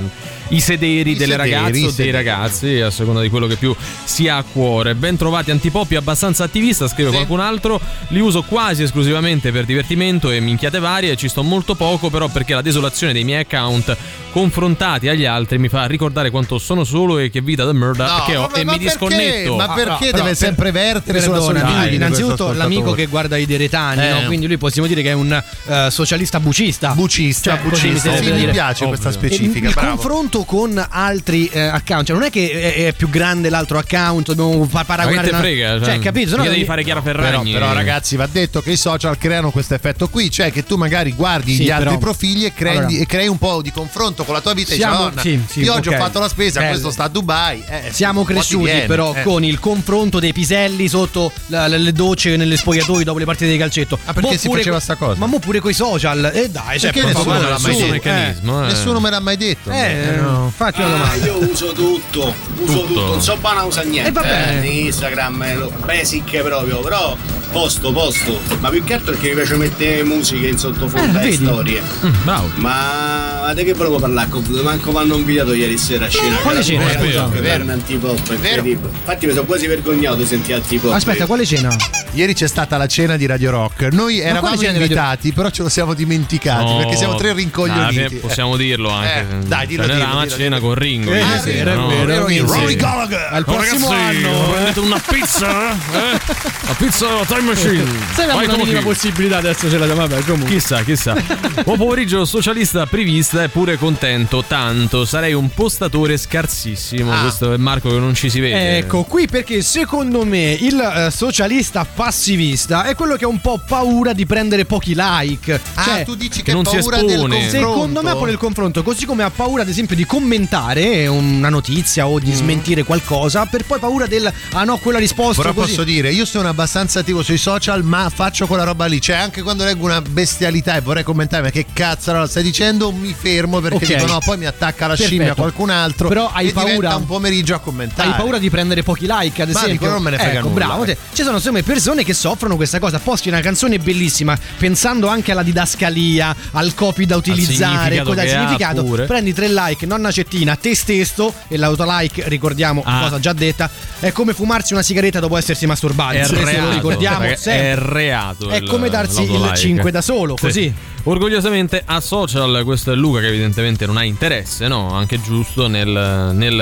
Speaker 3: I sederi
Speaker 5: I
Speaker 3: delle
Speaker 5: sederi,
Speaker 3: ragazze o dei ragazzi, a seconda di quello che più si ha a cuore. Ben trovati antipoppi abbastanza attivista, scrive qualcun altro. Li uso quasi esclusivamente per divertimento e minchiate varie. Ci sto molto poco, però, perché la desolazione dei miei account confrontati agli altri mi fa ricordare quanto sono solo e che vita da merda
Speaker 5: No,
Speaker 3: che ho
Speaker 5: ma-
Speaker 3: e mi
Speaker 5: perché?
Speaker 3: disconnetto.
Speaker 5: Ma
Speaker 4: Ah,
Speaker 5: perché
Speaker 4: no,
Speaker 5: deve
Speaker 4: però per-
Speaker 5: sempre vertere sulla
Speaker 4: Perdona,
Speaker 5: solitudine?
Speaker 4: innanzitutto l'amico che guarda i deretani,
Speaker 5: Eh.
Speaker 4: no? quindi lui possiamo dire che è un eh, socialista bucista.
Speaker 5: Bucista,
Speaker 4: Cioè,
Speaker 5: bucista.
Speaker 4: mi
Speaker 5: Sì, mi piace questa
Speaker 4: E
Speaker 5: specifica,
Speaker 4: Il
Speaker 5: bravo.
Speaker 4: confronto con altri eh, account, cioè non è che è, è più grande l'altro account, dobbiamo pa- paragonare.
Speaker 3: te
Speaker 4: una-
Speaker 3: frega, cioè,
Speaker 4: cioè, capito? No
Speaker 3: devi fare Chiara
Speaker 5: Però,
Speaker 3: Ferragni.
Speaker 5: però, ragazzi va detto che i social creano questo effetto qui cioè che tu magari guardi
Speaker 4: Sì,
Speaker 5: gli altri
Speaker 4: però-
Speaker 5: profili e crei,
Speaker 4: Allora-
Speaker 5: e crei un po' di confronto con la tua vita e dici
Speaker 4: Siamo-
Speaker 5: "Madonna,
Speaker 4: sì, sì,
Speaker 5: io oggi
Speaker 4: ok.
Speaker 5: ho fatto la spesa
Speaker 4: Eh,
Speaker 5: questo sta a Dubai eh,
Speaker 4: Siamo
Speaker 5: po' ti
Speaker 4: cresciuti
Speaker 5: viene,
Speaker 4: però
Speaker 5: eh.
Speaker 4: con il confronto dei piselli sotto la- le, le docce nelle spogliatoi dopo le partite di calcetto.
Speaker 5: Ah, perché
Speaker 4: Mo
Speaker 5: si
Speaker 4: pure
Speaker 5: faceva
Speaker 4: co-
Speaker 5: sta cosa?
Speaker 4: Ma mo pure coi social. E dai, cioè,
Speaker 5: perché
Speaker 4: per
Speaker 5: nessuno
Speaker 4: favore,
Speaker 5: me l'ha mai detto
Speaker 3: meccanismo, eh.
Speaker 5: nessuno me l'ha mai detto
Speaker 4: Eh,
Speaker 5: no.
Speaker 4: Fatti una
Speaker 18: Ah,
Speaker 4: domanda.
Speaker 18: io uso tutto, uso
Speaker 3: Tutto.
Speaker 18: tutto, non so bana usa niente.
Speaker 4: E va bene.
Speaker 18: eh, Instagram è basic proprio, però posto, posto. Ma più che altro perché mi piace mettere musiche in sottofondo
Speaker 4: Eh,
Speaker 18: e
Speaker 4: vedi?
Speaker 18: storie.
Speaker 3: Mm, bravo.
Speaker 18: Ma di che volevo parlare? Manco mi hanno invitato ieri sera a cena.
Speaker 4: Quale cena,
Speaker 18: tutto
Speaker 4: scusa?
Speaker 18: per
Speaker 5: Vero.
Speaker 18: un antipop, incredibile. Infatti mi sono quasi vergognato di sentire antipop.
Speaker 4: Aspetta, quale cena?
Speaker 5: ieri c'è stata la cena di Radio Rock noi eravamo
Speaker 4: di Radio
Speaker 5: invitati però ce lo siamo dimenticati
Speaker 3: No,
Speaker 5: perché siamo tre rincoglioniti
Speaker 3: possiamo dirlo anche.
Speaker 5: Eh, dai, dillo,
Speaker 3: Cioè,
Speaker 5: dillo, dillo,
Speaker 3: cena con Ringo.
Speaker 4: Eh, sì, era
Speaker 3: no?
Speaker 4: vero.
Speaker 5: Rory
Speaker 4: Sì.
Speaker 5: Gallagher
Speaker 4: Al prossimo
Speaker 3: Ragazzi,
Speaker 4: anno. eh.
Speaker 3: prendete una pizza? Eh? La pizza della time machine.
Speaker 4: Una
Speaker 3: come
Speaker 4: minima possibilità adesso ce la diamo, vabbè, comunque.
Speaker 3: Chissà, chissà. Buon pomeriggio socialista prevista e pure contento tanto. Sarei un postatore scarsissimo.
Speaker 5: Ah.
Speaker 3: Questo è Marco che non ci si vede.
Speaker 4: Ecco, qui perché secondo me il eh, socialista passivista è quello che ha un po' paura di prendere pochi like.
Speaker 5: ah
Speaker 4: Cioè,
Speaker 5: tu dici
Speaker 3: che
Speaker 5: che
Speaker 3: non
Speaker 5: hai
Speaker 3: si
Speaker 5: paura del
Speaker 3: espone.
Speaker 5: confronto
Speaker 4: Secondo me ha paura del confronto, così come ha paura ad esempio di commentare una notizia o
Speaker 5: Mm.
Speaker 4: di smentire qualcosa, per poi paura del ah no, quella risposta
Speaker 5: Però
Speaker 4: così.
Speaker 5: posso dire, io sono abbastanza attivo sui social, ma faccio quella roba lì. Cioè, anche quando leggo una bestialità e vorrei commentare, ma che cazzo la stai dicendo? Mi fermo perché
Speaker 4: Ok.
Speaker 5: dico no, poi mi attacca la
Speaker 4: Perfetto.
Speaker 5: scimmia qualcun altro.
Speaker 4: Però hai paura-
Speaker 5: un pomeriggio a commentare.
Speaker 4: Hai paura di prendere pochi like, ad
Speaker 5: Ma
Speaker 4: esempio?
Speaker 5: quello non me ne frega
Speaker 4: ecco,
Speaker 5: nulla,
Speaker 4: bravo.
Speaker 5: eh.
Speaker 4: te- Ci sono me persone che soffrono questa cosa. Posti una canzone bellissima, pensando anche alla didascalia, al copy da utilizzare,
Speaker 3: significato
Speaker 4: cosa- al
Speaker 3: che ha
Speaker 4: significato. Prendi tre like, nonna cettina, te stesso e l'autolike, ricordiamo,
Speaker 3: Ah.
Speaker 4: cosa già detta, è come fumarsi una sigaretta dopo essersi masturbati.
Speaker 3: È reato,
Speaker 4: lo ricordiamo.
Speaker 3: È reato.
Speaker 4: È
Speaker 3: il-
Speaker 4: come darsi il
Speaker 3: l'autolike.
Speaker 4: 5 da solo,
Speaker 3: Sì.
Speaker 4: così.
Speaker 3: Orgogliosamente a social, questo è Luca che evidentemente non ha interesse, no? Anche giusto nel, nel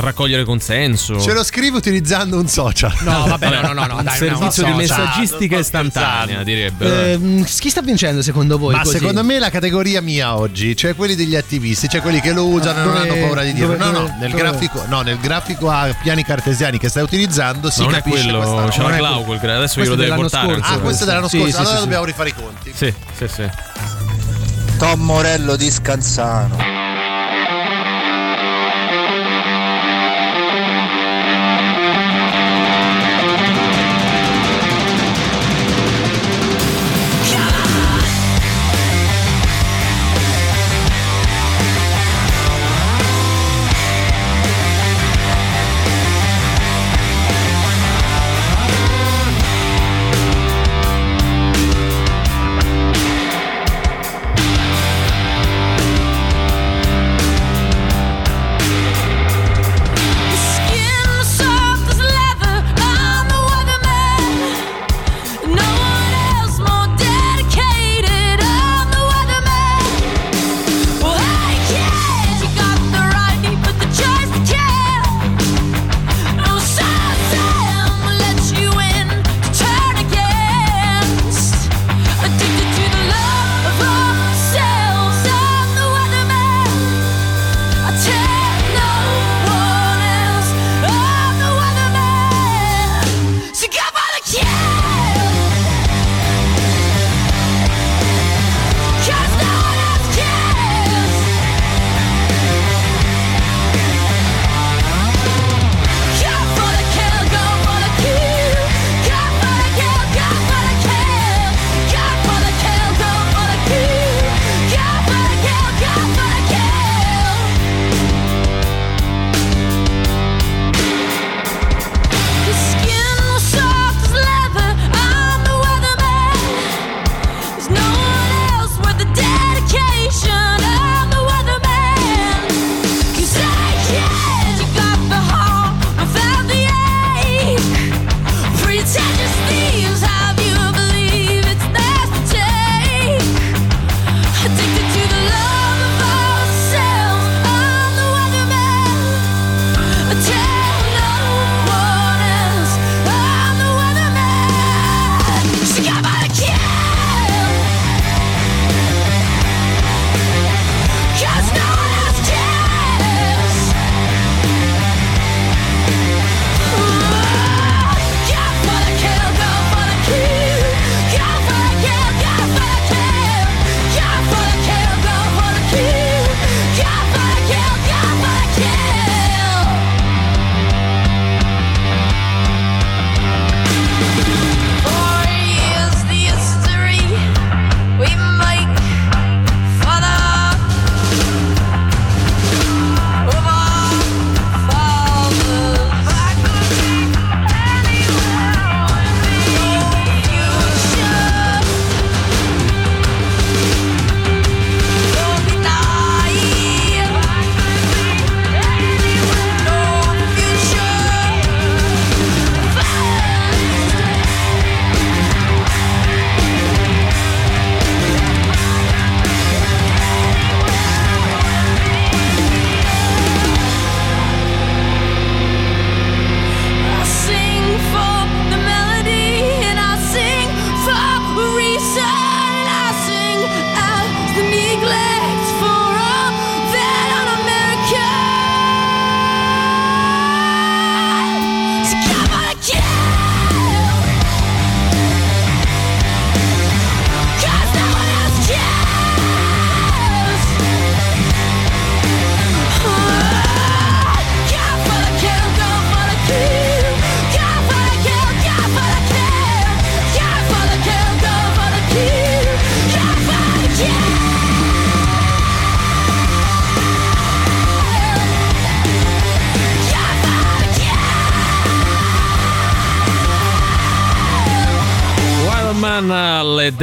Speaker 3: raccogliere consenso.
Speaker 5: Ce lo scrivi utilizzando un social.
Speaker 4: No, vabbè, no, no, no, no,
Speaker 3: un
Speaker 4: dai,
Speaker 3: servizio
Speaker 4: no,
Speaker 3: di messaggistica istantanea, direbbero.
Speaker 4: Ehm, chi sta vincendo secondo voi?
Speaker 5: Ma
Speaker 4: così?
Speaker 5: secondo me la categoria mia oggi, cioè quelli degli attivisti, cioè quelli che lo usano e non hanno paura di dirlo. No, no, nel grafico, no, nel grafico a piani cartesiani che stai utilizzando si
Speaker 3: Ma non è
Speaker 5: capisce questa
Speaker 3: quello,
Speaker 4: è
Speaker 3: Clau quel adesso
Speaker 4: questo
Speaker 3: glielo deve portare.
Speaker 4: scorso.
Speaker 5: Ah, questo è dell'anno
Speaker 4: Sì,
Speaker 5: scorso,
Speaker 4: sì,
Speaker 5: allora
Speaker 4: sì,
Speaker 5: dobbiamo rifare i conti.
Speaker 3: Sì, sì, sì.
Speaker 15: Tom Morello di Scanzano.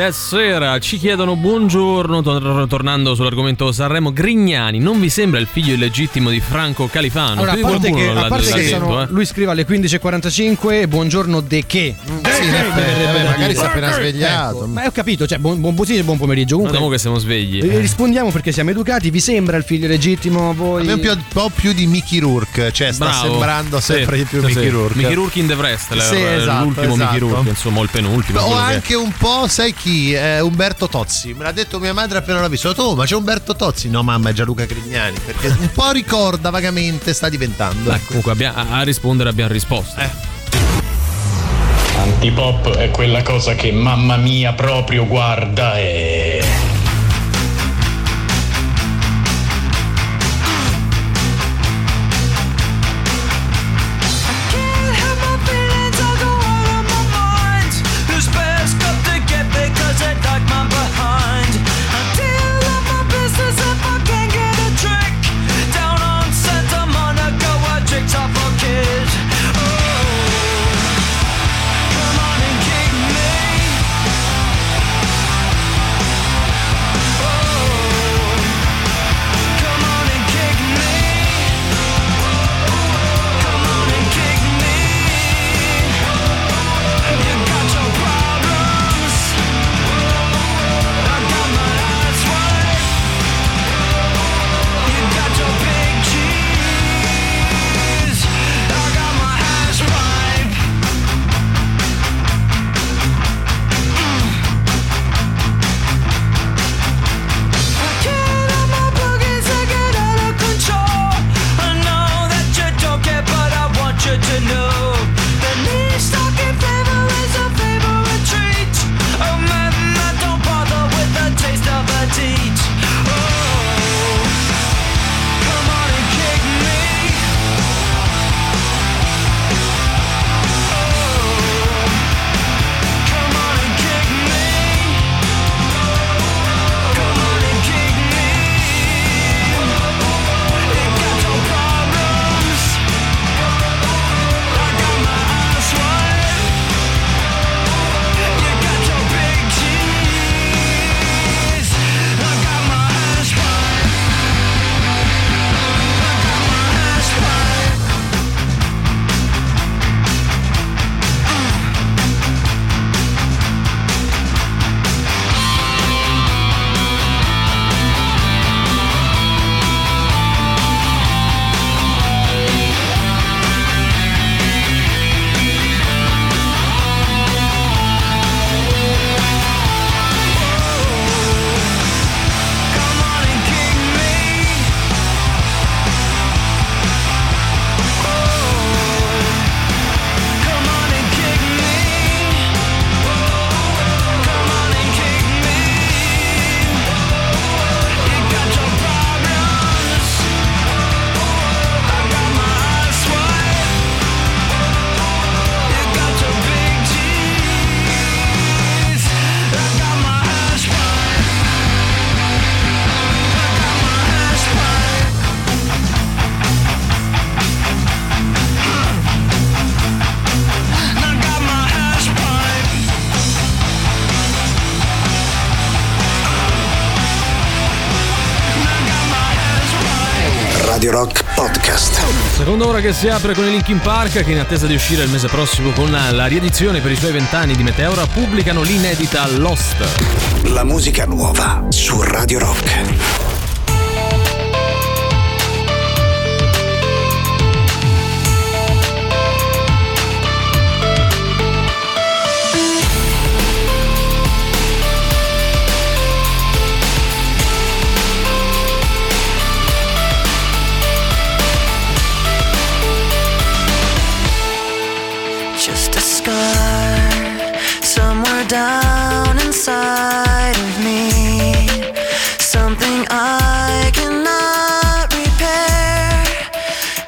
Speaker 3: Canal Death Sera ci chiedono buongiorno, tor- tornando sull'argomento Sanremo, Grignani non vi sembra il figlio illegittimo di Franco Califano?
Speaker 4: Allora, a parte che,
Speaker 3: l'ha-
Speaker 4: a parte che
Speaker 3: detto,
Speaker 4: sono-
Speaker 3: eh.
Speaker 4: lui scrive alle 15.45 buongiorno de che sì, verrebbe
Speaker 5: vabbè,
Speaker 4: da
Speaker 5: magari si è appena svegliato.
Speaker 4: Ecco, ma ho capito cioè buon, buon pomeriggio e buon pomeriggio comunque
Speaker 3: Vediamo che siamo svegli.
Speaker 4: eh, rispondiamo perché siamo educati vi sembra il figlio legittimo a voi
Speaker 5: Abbiamo più, un po' più di Mickey Rourke, cioè sta
Speaker 3: Bravo.
Speaker 5: sembrando
Speaker 3: Sì,
Speaker 5: sempre di più
Speaker 3: sì,
Speaker 5: Mickey
Speaker 3: sì.
Speaker 5: Rourke.
Speaker 3: Mickey Rourke in The Wrestler,
Speaker 5: Sì, esatto,
Speaker 3: l'ultimo
Speaker 5: esatto.
Speaker 3: Mickey Rourke, insomma, o il penultimo.
Speaker 5: O
Speaker 3: che-
Speaker 5: anche un po', sai chi? Eh, Umberto Tozzi. Me l'ha detto mia madre appena l'ho visto. Oh, ma c'è Umberto Tozzi? No, mamma, è Gianluca Grignani. Perché un po' ricorda vagamente, sta diventando.
Speaker 3: Dai, comunque abbia- a, a rispondere abbiamo risposto.
Speaker 5: Eh.
Speaker 19: Antipop è quella cosa che mamma mia proprio guarda e...
Speaker 3: Seconda ora che si apre con i Linkin Park che in attesa di uscire il mese prossimo con la riedizione per i suoi vent'anni di Meteora pubblicano l'inedita Lost.
Speaker 1: La musica nuova su Radio Rock.
Speaker 7: Down inside of me. Something I cannot repair,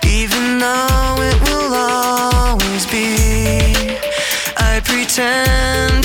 Speaker 7: even though it will always be. I pretend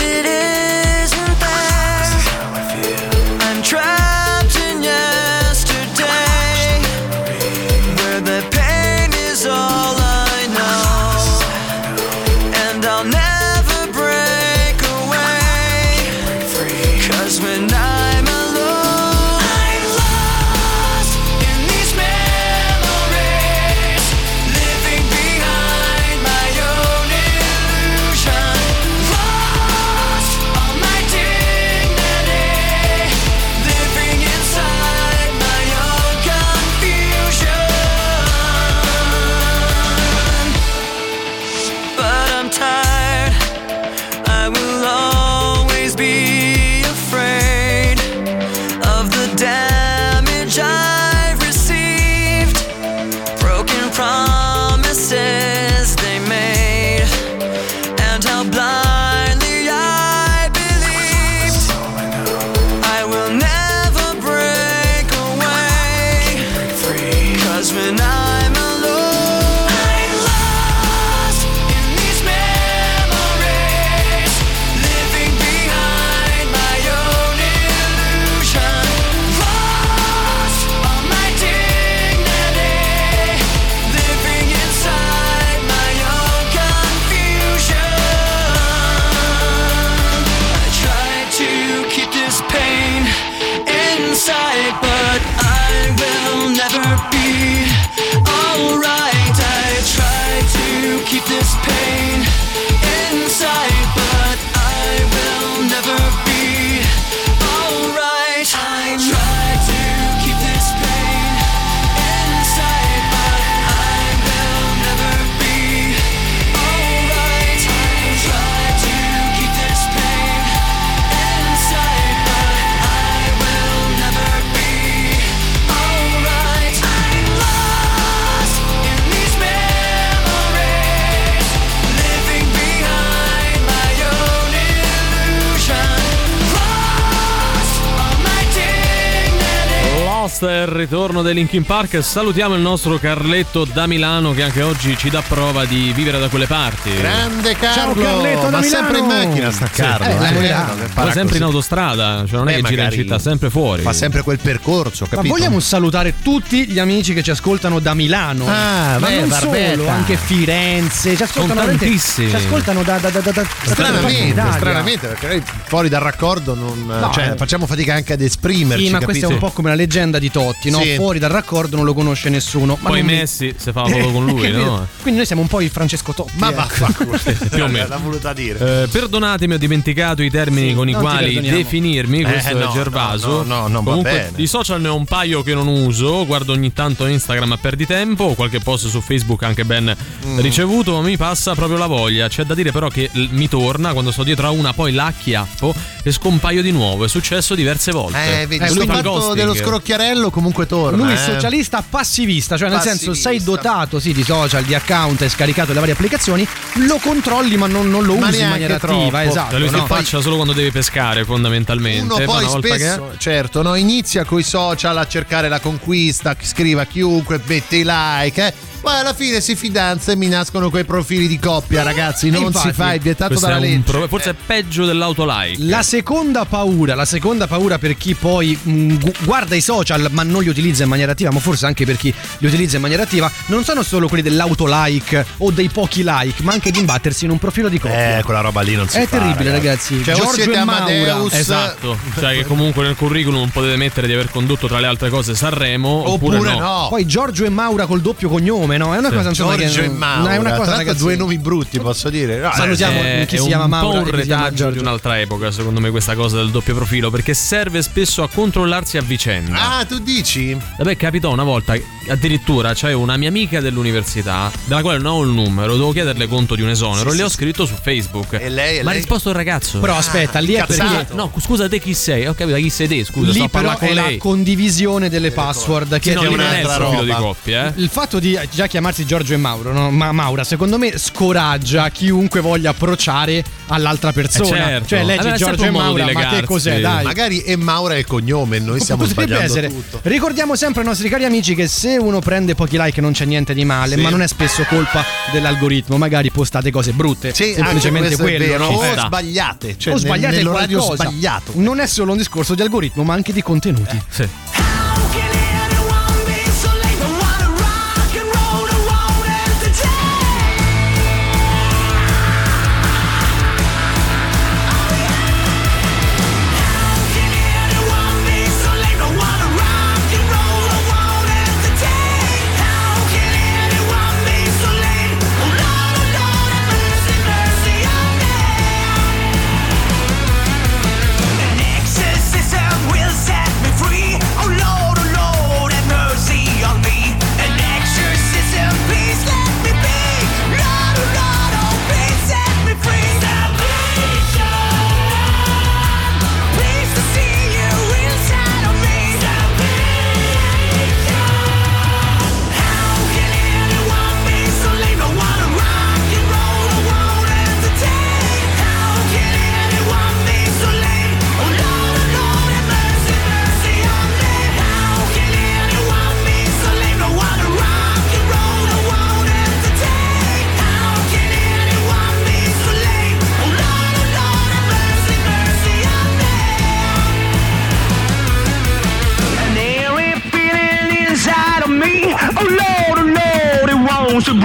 Speaker 3: dei Linkin Park. Salutiamo il nostro Carletto da Milano che anche oggi ci dà prova di vivere da quelle parti.
Speaker 5: Grande Carlo,
Speaker 4: Ciao, Carletto da
Speaker 5: ma sempre in
Speaker 4: Milano.
Speaker 5: macchina sta
Speaker 3: Sì.
Speaker 5: Carlo.
Speaker 3: Eh,
Speaker 5: eh, non è
Speaker 3: Ma sempre in autostrada, cioè non è
Speaker 5: Beh,
Speaker 3: che gira in città, sempre fuori.
Speaker 5: Fa sempre quel percorso,
Speaker 4: Ma
Speaker 5: capito?
Speaker 4: vogliamo salutare tutti gli amici che ci ascoltano da Milano?
Speaker 5: Ah,
Speaker 4: ma
Speaker 5: beh,
Speaker 4: non
Speaker 5: Barbetta.
Speaker 4: solo, anche Firenze. Ci ascoltano
Speaker 3: Sono
Speaker 4: veramente-
Speaker 3: tantissimi.
Speaker 4: Ci ascoltano da, da, da, da,
Speaker 5: Stranamente, stranamente, perché noi fuori dal raccordo non,
Speaker 4: No,
Speaker 5: cioè,
Speaker 4: eh.
Speaker 5: facciamo fatica anche ad esprimerci.
Speaker 4: Sì, ma questa è un po' come la leggenda di Totti, no?
Speaker 5: Sì.
Speaker 4: Fuori dal raccordo non lo conosce nessuno. Ma
Speaker 3: Poi
Speaker 4: non mi-
Speaker 3: Messi se fa proprio con lui, no?
Speaker 4: Quindi noi siamo un po' il Francesco Totti.
Speaker 5: Ma
Speaker 4: eh.
Speaker 5: vaffanculo,
Speaker 3: più o meno.
Speaker 5: l'ha voluta dire.
Speaker 3: Eh, perdonatemi, ho dimenticato i termini
Speaker 4: Sì,
Speaker 3: con i quali definirmi. Questo
Speaker 5: Eh,
Speaker 3: è
Speaker 5: no,
Speaker 3: Gervaso.
Speaker 5: no, no, no, non va
Speaker 3: Comunque,
Speaker 5: bene.
Speaker 3: di social ne ho un paio che non uso. Guardo ogni tanto Instagram a perditempo. Qualche post su Facebook anche ben
Speaker 5: Mm.
Speaker 3: ricevuto. Ma mi passa proprio la voglia. C'è da dire, però, che l- mi torna quando sto dietro a una, poi la acchiappo e scompaio di nuovo. È successo diverse volte.
Speaker 5: Eh, vedi,
Speaker 3: Lui
Speaker 5: sto
Speaker 3: fa il
Speaker 5: fatto
Speaker 3: ghosting.
Speaker 5: dello scrocchiarello comunque torna.
Speaker 4: Lui è
Speaker 5: eh.
Speaker 4: socialista passivista, cioè nel senso
Speaker 5: Passivista.
Speaker 4: sei dotato sì, di social, di account, hai scaricato le varie applicazioni, lo controlli ma non, non lo
Speaker 5: Ma
Speaker 4: usi in maniera
Speaker 5: troppo.
Speaker 4: attiva, esatto.
Speaker 3: Lui si
Speaker 4: no?
Speaker 3: affaccia solo quando deve pescare, fondamentalmente.
Speaker 5: Uno
Speaker 3: Ma
Speaker 5: poi
Speaker 3: una volta
Speaker 5: spesso,
Speaker 3: che.
Speaker 5: certo, no, inizia coi social a cercare la conquista, scriva chiunque, mette i like, eh. Poi alla fine si fidanza e mi nascono quei profili di coppia, ragazzi. Non
Speaker 4: infatti,
Speaker 5: si fa, è vietato dalla
Speaker 3: è
Speaker 5: legge.
Speaker 3: pro- forse è peggio dell'autolike.
Speaker 4: La seconda paura, la seconda paura per chi poi mh, gu- guarda i social ma non li utilizza in maniera attiva, ma forse anche per chi li utilizza in maniera attiva, non sono solo quelli dell'autolike o dei pochi like, ma anche di imbattersi in un profilo di coppia.
Speaker 5: Eh, quella roba lì non si
Speaker 4: È
Speaker 5: fa.
Speaker 4: terribile, ragazzi.
Speaker 5: Cioè, o
Speaker 4: Giorgio
Speaker 5: siete
Speaker 4: e Maura.
Speaker 5: Amadeus,
Speaker 3: Esatto, cioè che comunque nel curriculum potete mettere di aver condotto tra le altre cose Sanremo oppure,
Speaker 5: Oppure
Speaker 3: no.
Speaker 5: no.
Speaker 4: Poi Giorgio e Maura col doppio cognome, no? È una
Speaker 3: Sì.
Speaker 4: cosa insomma
Speaker 5: Giorgio
Speaker 4: che
Speaker 5: e Maura.
Speaker 4: È una cosa ragazzi.
Speaker 5: due nomi brutti, posso dire. No,
Speaker 4: Salutiamo
Speaker 3: È,
Speaker 4: chi
Speaker 3: è
Speaker 4: si chiama
Speaker 3: un
Speaker 4: Maura
Speaker 3: po' un
Speaker 4: si chiama
Speaker 3: retaggio di un'altra epoca, secondo me, questa cosa del doppio profilo, perché serve spesso a controllarsi a vicenda.
Speaker 5: Ah, tu dici?
Speaker 3: Vabbè, capitò una volta, addirittura c'è una mia amica dell'università, della quale non ho il numero, devo chiederle conto di un esonero,
Speaker 5: Sì,
Speaker 3: le
Speaker 5: sì,
Speaker 3: ho
Speaker 5: sì.
Speaker 3: scritto su Facebook.
Speaker 5: E lei- e
Speaker 3: Ma ha risposto il ragazzo.
Speaker 4: Però aspetta, lì è perché
Speaker 3: no, scusa te chi sei? Ho capito chi sei te, scusa, sto
Speaker 4: lì
Speaker 3: a
Speaker 4: però
Speaker 3: con
Speaker 4: è
Speaker 3: lei.
Speaker 4: la condivisione delle password
Speaker 3: Sì,
Speaker 4: che
Speaker 3: no,
Speaker 5: che
Speaker 3: lì
Speaker 5: è
Speaker 3: è
Speaker 5: un'altra
Speaker 3: profilo di
Speaker 5: roba.
Speaker 3: coppia, eh.
Speaker 4: Il fatto di già chiamarsi Giorgio e Mauro, no? Ma Maura, secondo me scoraggia chiunque voglia approcciare all'altra persona.
Speaker 3: Eh, certo.
Speaker 4: Cioè, leggi
Speaker 3: è
Speaker 4: Giorgio e Maura, ma che cos'è? Dai.
Speaker 5: Magari è Maura è il cognome, noi stiamo
Speaker 4: Potrebbe
Speaker 5: sbagliando
Speaker 4: essere.
Speaker 5: tutto.
Speaker 4: Ricordiamo sempre ai nostri cari amici che se uno prende pochi like non c'è niente di male,
Speaker 5: Sì.
Speaker 4: ma non è spesso colpa dell'algoritmo. Magari postate cose brutte.
Speaker 5: Sì,
Speaker 4: semplicemente quello.
Speaker 5: O
Speaker 3: sta.
Speaker 5: sbagliate, cioè
Speaker 4: o
Speaker 5: nel-
Speaker 4: sbagliate
Speaker 5: nell'orario
Speaker 4: qualcosa.
Speaker 5: sbagliato.
Speaker 4: Non è solo un discorso di algoritmo, ma anche di contenuti.
Speaker 3: Sì.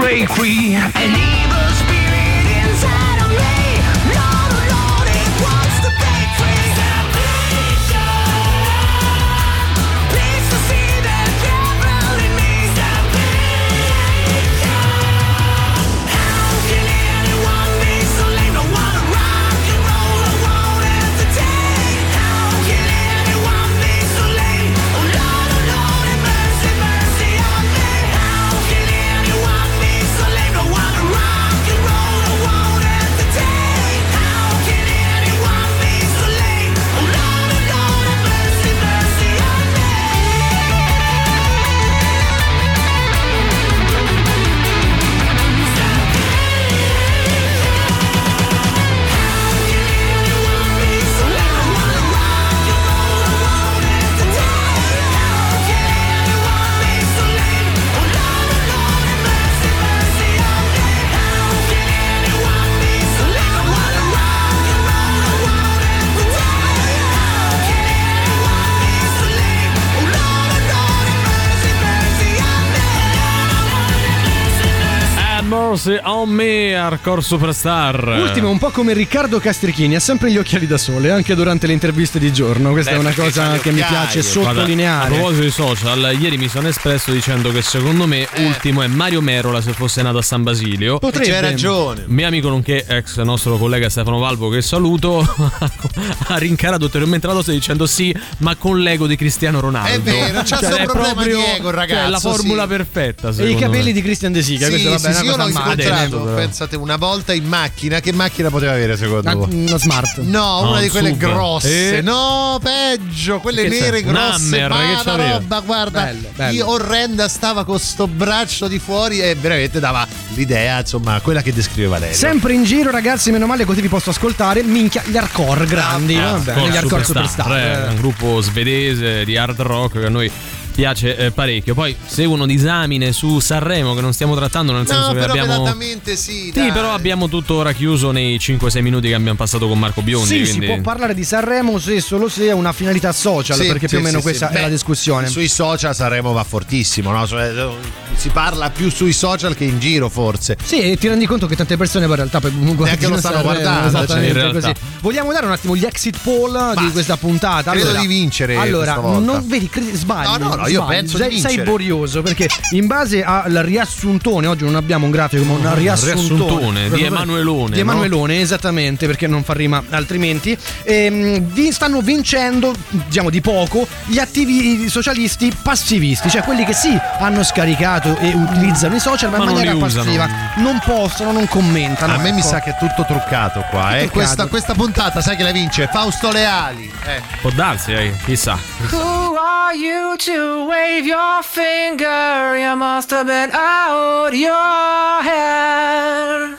Speaker 7: Free. An evil spirit inside Me,
Speaker 3: Hardcore Superstar.
Speaker 4: Ultimo, un po' come Riccardo Castrichini, ha sempre gli occhiali da sole, anche durante le interviste di giorno. Questa
Speaker 3: Beh,
Speaker 4: è una cosa che mi piace
Speaker 3: Guarda,
Speaker 4: sottolineare.
Speaker 3: a proposito di social, ieri mi sono espresso dicendo che secondo me ultimo è Mario Merola se fosse nato a San Basilio.
Speaker 5: Potrebbe. C'hai ragione.
Speaker 3: Mio amico nonché ex nostro collega Stefano Valvo che saluto ha rincarato ulteriormente la dose dicendo sì, ma con l'ego di Cristiano Ronaldo.
Speaker 5: È vero, c'ha sto
Speaker 3: è
Speaker 5: problema
Speaker 3: proprio
Speaker 5: Diego, il ragazzo,
Speaker 3: cioè, la formula
Speaker 5: sì.
Speaker 3: perfetta.
Speaker 4: E i capelli
Speaker 3: me.
Speaker 4: di Christian De Sica,
Speaker 5: Sì,
Speaker 4: questa vabbè,
Speaker 5: sì,
Speaker 4: è
Speaker 5: sì,
Speaker 4: una
Speaker 5: io
Speaker 4: cosa immagine.
Speaker 5: Incontrato, pensate, una volta in macchina. Che macchina poteva avere secondo
Speaker 4: Una,
Speaker 5: voi?
Speaker 4: una smart.
Speaker 5: No,
Speaker 3: No,
Speaker 5: una di quelle
Speaker 3: sub.
Speaker 5: grosse.
Speaker 3: Eh?
Speaker 5: No, peggio, quelle
Speaker 3: Che
Speaker 5: nere
Speaker 3: c'è?
Speaker 5: Grosse.
Speaker 3: Hammer,
Speaker 5: ma
Speaker 3: che
Speaker 5: una
Speaker 3: c'aveva?
Speaker 5: roba, guarda,
Speaker 4: Bello, bello.
Speaker 5: io orrenda stava con sto braccio di fuori e veramente dava l'idea, insomma, quella che descrive Valerio.
Speaker 4: Sempre in giro, ragazzi, meno male così vi posso ascoltare. Minchia, gli hardcore grandi.
Speaker 3: Eh,
Speaker 4: va bene,
Speaker 3: Hardcore
Speaker 4: gli hardcore
Speaker 3: Superstar,
Speaker 4: superstar.
Speaker 3: eh, un gruppo svedese di hard rock che a noi piace eh, parecchio. Poi seguono disamine su Sanremo che non stiamo trattando, nel senso
Speaker 5: No,
Speaker 3: che
Speaker 5: però
Speaker 3: abbiamo
Speaker 5: sì.
Speaker 3: Sì,
Speaker 5: dai.
Speaker 3: però abbiamo tuttora chiuso nei 5-6 minuti che abbiamo passato con Marco Biondi.
Speaker 4: Sì,
Speaker 3: quindi...
Speaker 4: si può parlare di Sanremo se solo se è una finalità social,
Speaker 5: Sì,
Speaker 4: perché più
Speaker 5: sì,
Speaker 4: o meno
Speaker 5: sì,
Speaker 4: questa
Speaker 5: sì.
Speaker 4: è la
Speaker 5: Beh,
Speaker 4: discussione.
Speaker 5: Sui social Sanremo va fortissimo, no? Cioè, si parla più sui social che in giro, forse.
Speaker 4: Sì, e ti rendi conto che tante persone poi in realtà guardano
Speaker 5: lo stanno
Speaker 4: Sanremo,
Speaker 5: guardando, cioè.
Speaker 4: Vogliamo dare un attimo gli exit poll di questa puntata?
Speaker 5: credo
Speaker 4: Allora,
Speaker 5: di vincere
Speaker 4: Allora, non vedi, credi- sbagli.
Speaker 5: No, no, no, io
Speaker 4: sbagli.
Speaker 5: penso di
Speaker 4: sei, sei
Speaker 5: vincere.
Speaker 4: borioso perché in base al riassuntone, oggi non abbiamo un grafico, ma un riassuntone,
Speaker 3: riassuntone di Emanuelone,
Speaker 4: Di Emanuelone, esattamente, perché non fa rima altrimenti. Ehm, vi stanno vincendo, diciamo di poco, gli attivi socialisti passivisti, cioè quelli che sì hanno scaricato e utilizzano i social, ma,
Speaker 3: Ma
Speaker 4: in maniera
Speaker 3: usano.
Speaker 4: passiva. Non possono, non commentano.
Speaker 5: A me mi
Speaker 4: ecco.
Speaker 5: sa che è tutto truccato qua. Eh.
Speaker 4: Truccato.
Speaker 5: Questa, questa puntata, sai che la vince? Fausto Leali. Eh.
Speaker 3: Può darsi, eh, chissà.
Speaker 7: Who are you to wave your finger? You must have been out your head.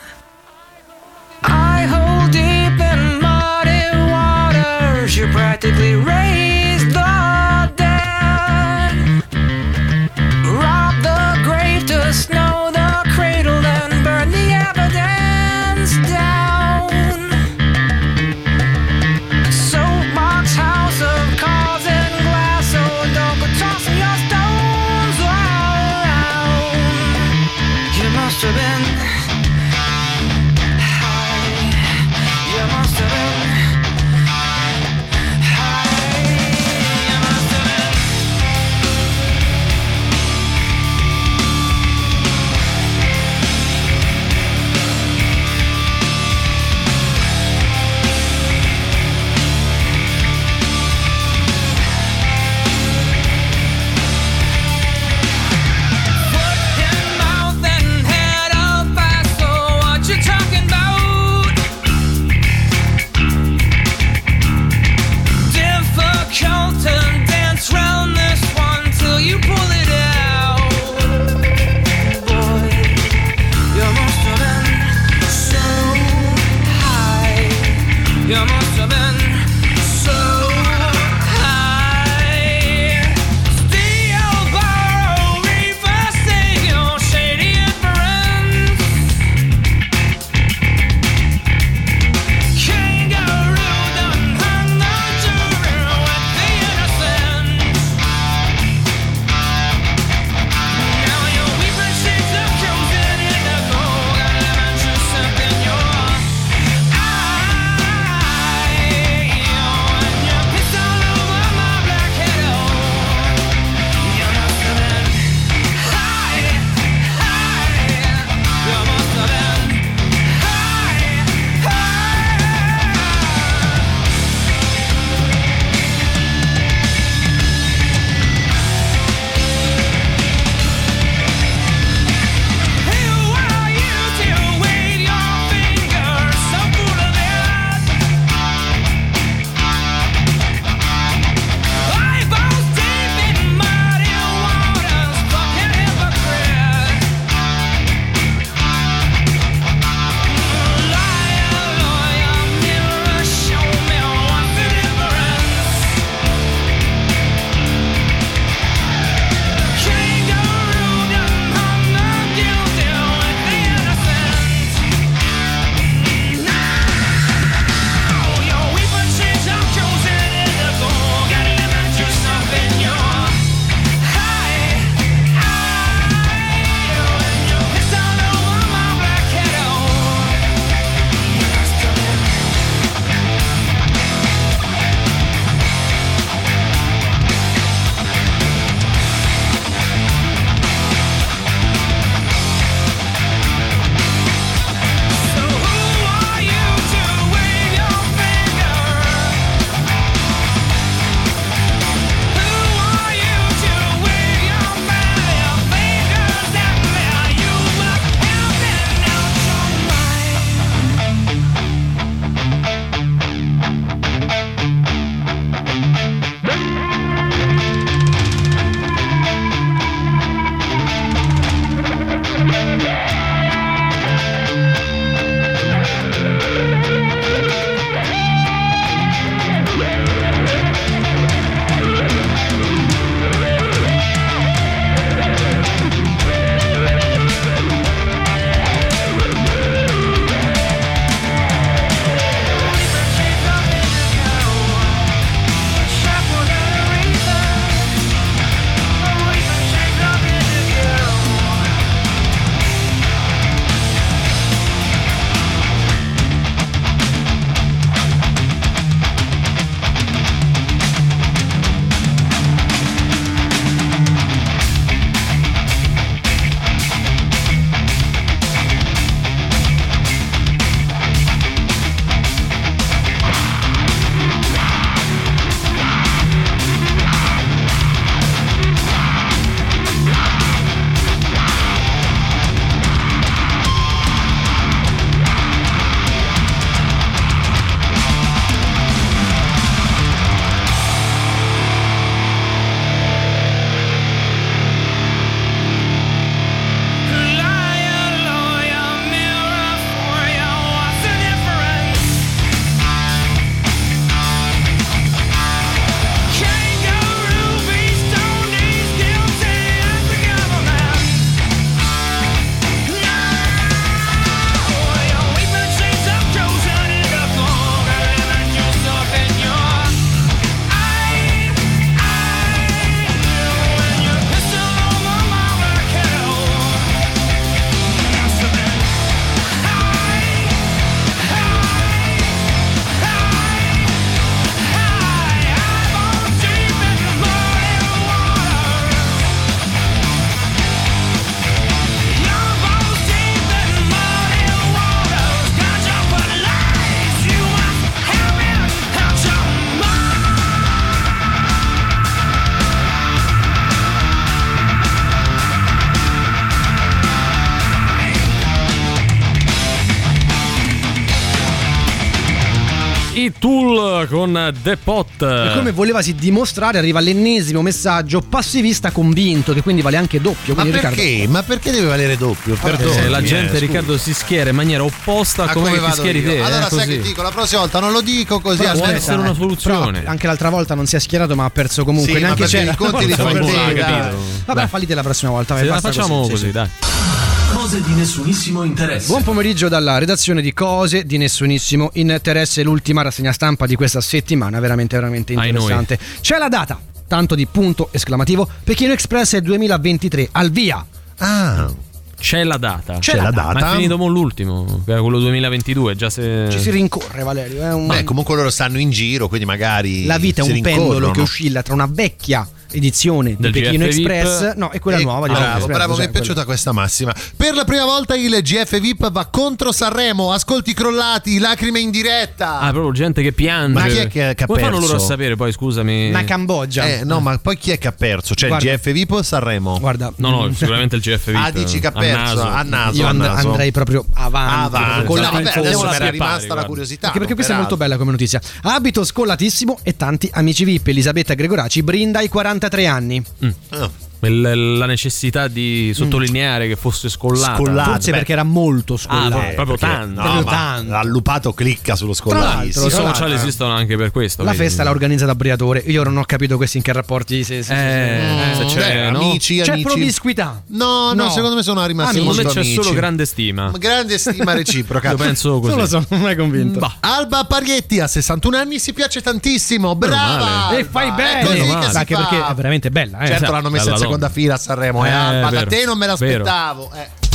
Speaker 3: Con The Pot.
Speaker 4: E come volevasi dimostrare, arriva l'ennesimo messaggio passivista convinto, che quindi vale anche doppio.
Speaker 5: Ma perché?
Speaker 4: Riccardo,
Speaker 5: Ma perché deve valere doppio? Perdono.
Speaker 3: Se la gente, Riccardo, si schiera in maniera opposta a come, ti schieri te.
Speaker 5: Allora
Speaker 3: eh,
Speaker 5: sai
Speaker 3: così.
Speaker 5: che dico, la prossima volta non lo dico così
Speaker 4: Però
Speaker 3: Può essere una soluzione.
Speaker 4: però anche l'altra volta non si è schierato, ma ha perso comunque.
Speaker 5: Sì,
Speaker 4: neanche
Speaker 5: perché
Speaker 4: c'era.
Speaker 5: i conti li
Speaker 3: Forse
Speaker 5: fai te.
Speaker 4: Vabbè, fallite la prossima volta. vai,
Speaker 3: Se la facciamo
Speaker 4: così,
Speaker 3: così,
Speaker 4: sì, sì.
Speaker 3: dai.
Speaker 2: Cose di nessunissimo interesse.
Speaker 4: Buon pomeriggio dalla redazione di Cose di Nessunissimo Interesse, l'ultima rassegna stampa di questa settimana, veramente veramente interessante. C'è la data, tanto di punto esclamativo, Pechino Express è 2023, al via.
Speaker 5: Ah,
Speaker 3: C'è la data.
Speaker 4: C'è la data.
Speaker 3: Ma è finito mo l'ultimo, quello 2022. Già se.
Speaker 4: Ci si rincorre Valerio, è un-
Speaker 5: beh, comunque loro stanno in giro, quindi magari
Speaker 4: la vita è un pendolo che oscilla tra una vecchia edizione
Speaker 3: del
Speaker 4: di Pechino
Speaker 3: GF
Speaker 4: Express, VIP. no, è quella
Speaker 5: e
Speaker 4: nuova
Speaker 5: Bravo,
Speaker 4: diciamo, Express,
Speaker 5: bravo, mi è esatto, piaciuta quella. questa massima. Per la prima volta il GF VIP va contro Sanremo, ascolti crollati, lacrime in diretta.
Speaker 3: Ah, proprio gente che piange.
Speaker 5: Ma chi è che, che ha
Speaker 3: Come fanno loro a sapere poi, scusami?
Speaker 4: Ma Cambogia.
Speaker 5: Eh, no, ma poi chi è che ha perso? Cioè
Speaker 4: guarda,
Speaker 5: il GF VIP o Sanremo?
Speaker 4: Guarda.
Speaker 3: No, no, sicuramente il GF VIP.
Speaker 5: Ah, dici che ha perso a naso. A
Speaker 4: And- andrei proprio avanti.
Speaker 5: avanti.
Speaker 4: Con la,
Speaker 5: vabbè, adesso mi era rimasta
Speaker 3: guarda.
Speaker 5: la curiosità.
Speaker 4: Anche perché questa è molto bella come notizia. Abito scollatissimo e tanti amici VIP. Elisabetta Gregoraci brinda i 40 63 anni.
Speaker 5: Mm.
Speaker 3: Oh. La necessità di sottolineare che fosse scollata.
Speaker 5: Scollata.
Speaker 4: Forse
Speaker 5: beh.
Speaker 4: perché era molto scollato.
Speaker 3: Ah, proprio
Speaker 5: perché-
Speaker 3: tanto.
Speaker 5: No,
Speaker 4: Proprio tanto.
Speaker 5: L'allupato clicca sullo scollatissimo.
Speaker 3: I
Speaker 4: tra l'altro.
Speaker 3: social esistono anche per questo.
Speaker 4: La festa l'ha organizzata Briatore. Io non ho capito questi in che rapporti. Se, se- se-
Speaker 3: Eh, se c'è,
Speaker 5: Beh,
Speaker 3: no?
Speaker 5: amici,
Speaker 4: C'è
Speaker 5: amici.
Speaker 4: promiscuità.
Speaker 5: No, no,
Speaker 4: No.
Speaker 5: secondo me sono rimasti
Speaker 4: Amici.
Speaker 3: Secondo me c'è
Speaker 5: amici.
Speaker 3: solo grande stima.
Speaker 5: grande stima reciproca.
Speaker 3: Io penso così.
Speaker 4: Non lo so, non mai convinto.
Speaker 3: Bah.
Speaker 5: Alba Parietti a 61 anni si piace tantissimo. Brava!
Speaker 4: E fai
Speaker 5: Alba,
Speaker 4: bene. Anche perché è veramente bella. Eh.
Speaker 5: Certo
Speaker 3: Esatto,
Speaker 5: l'hanno messa seconda fila a Sanremo, eh,
Speaker 3: Eh,
Speaker 5: Alba. Da te non me l'aspettavo. Eh.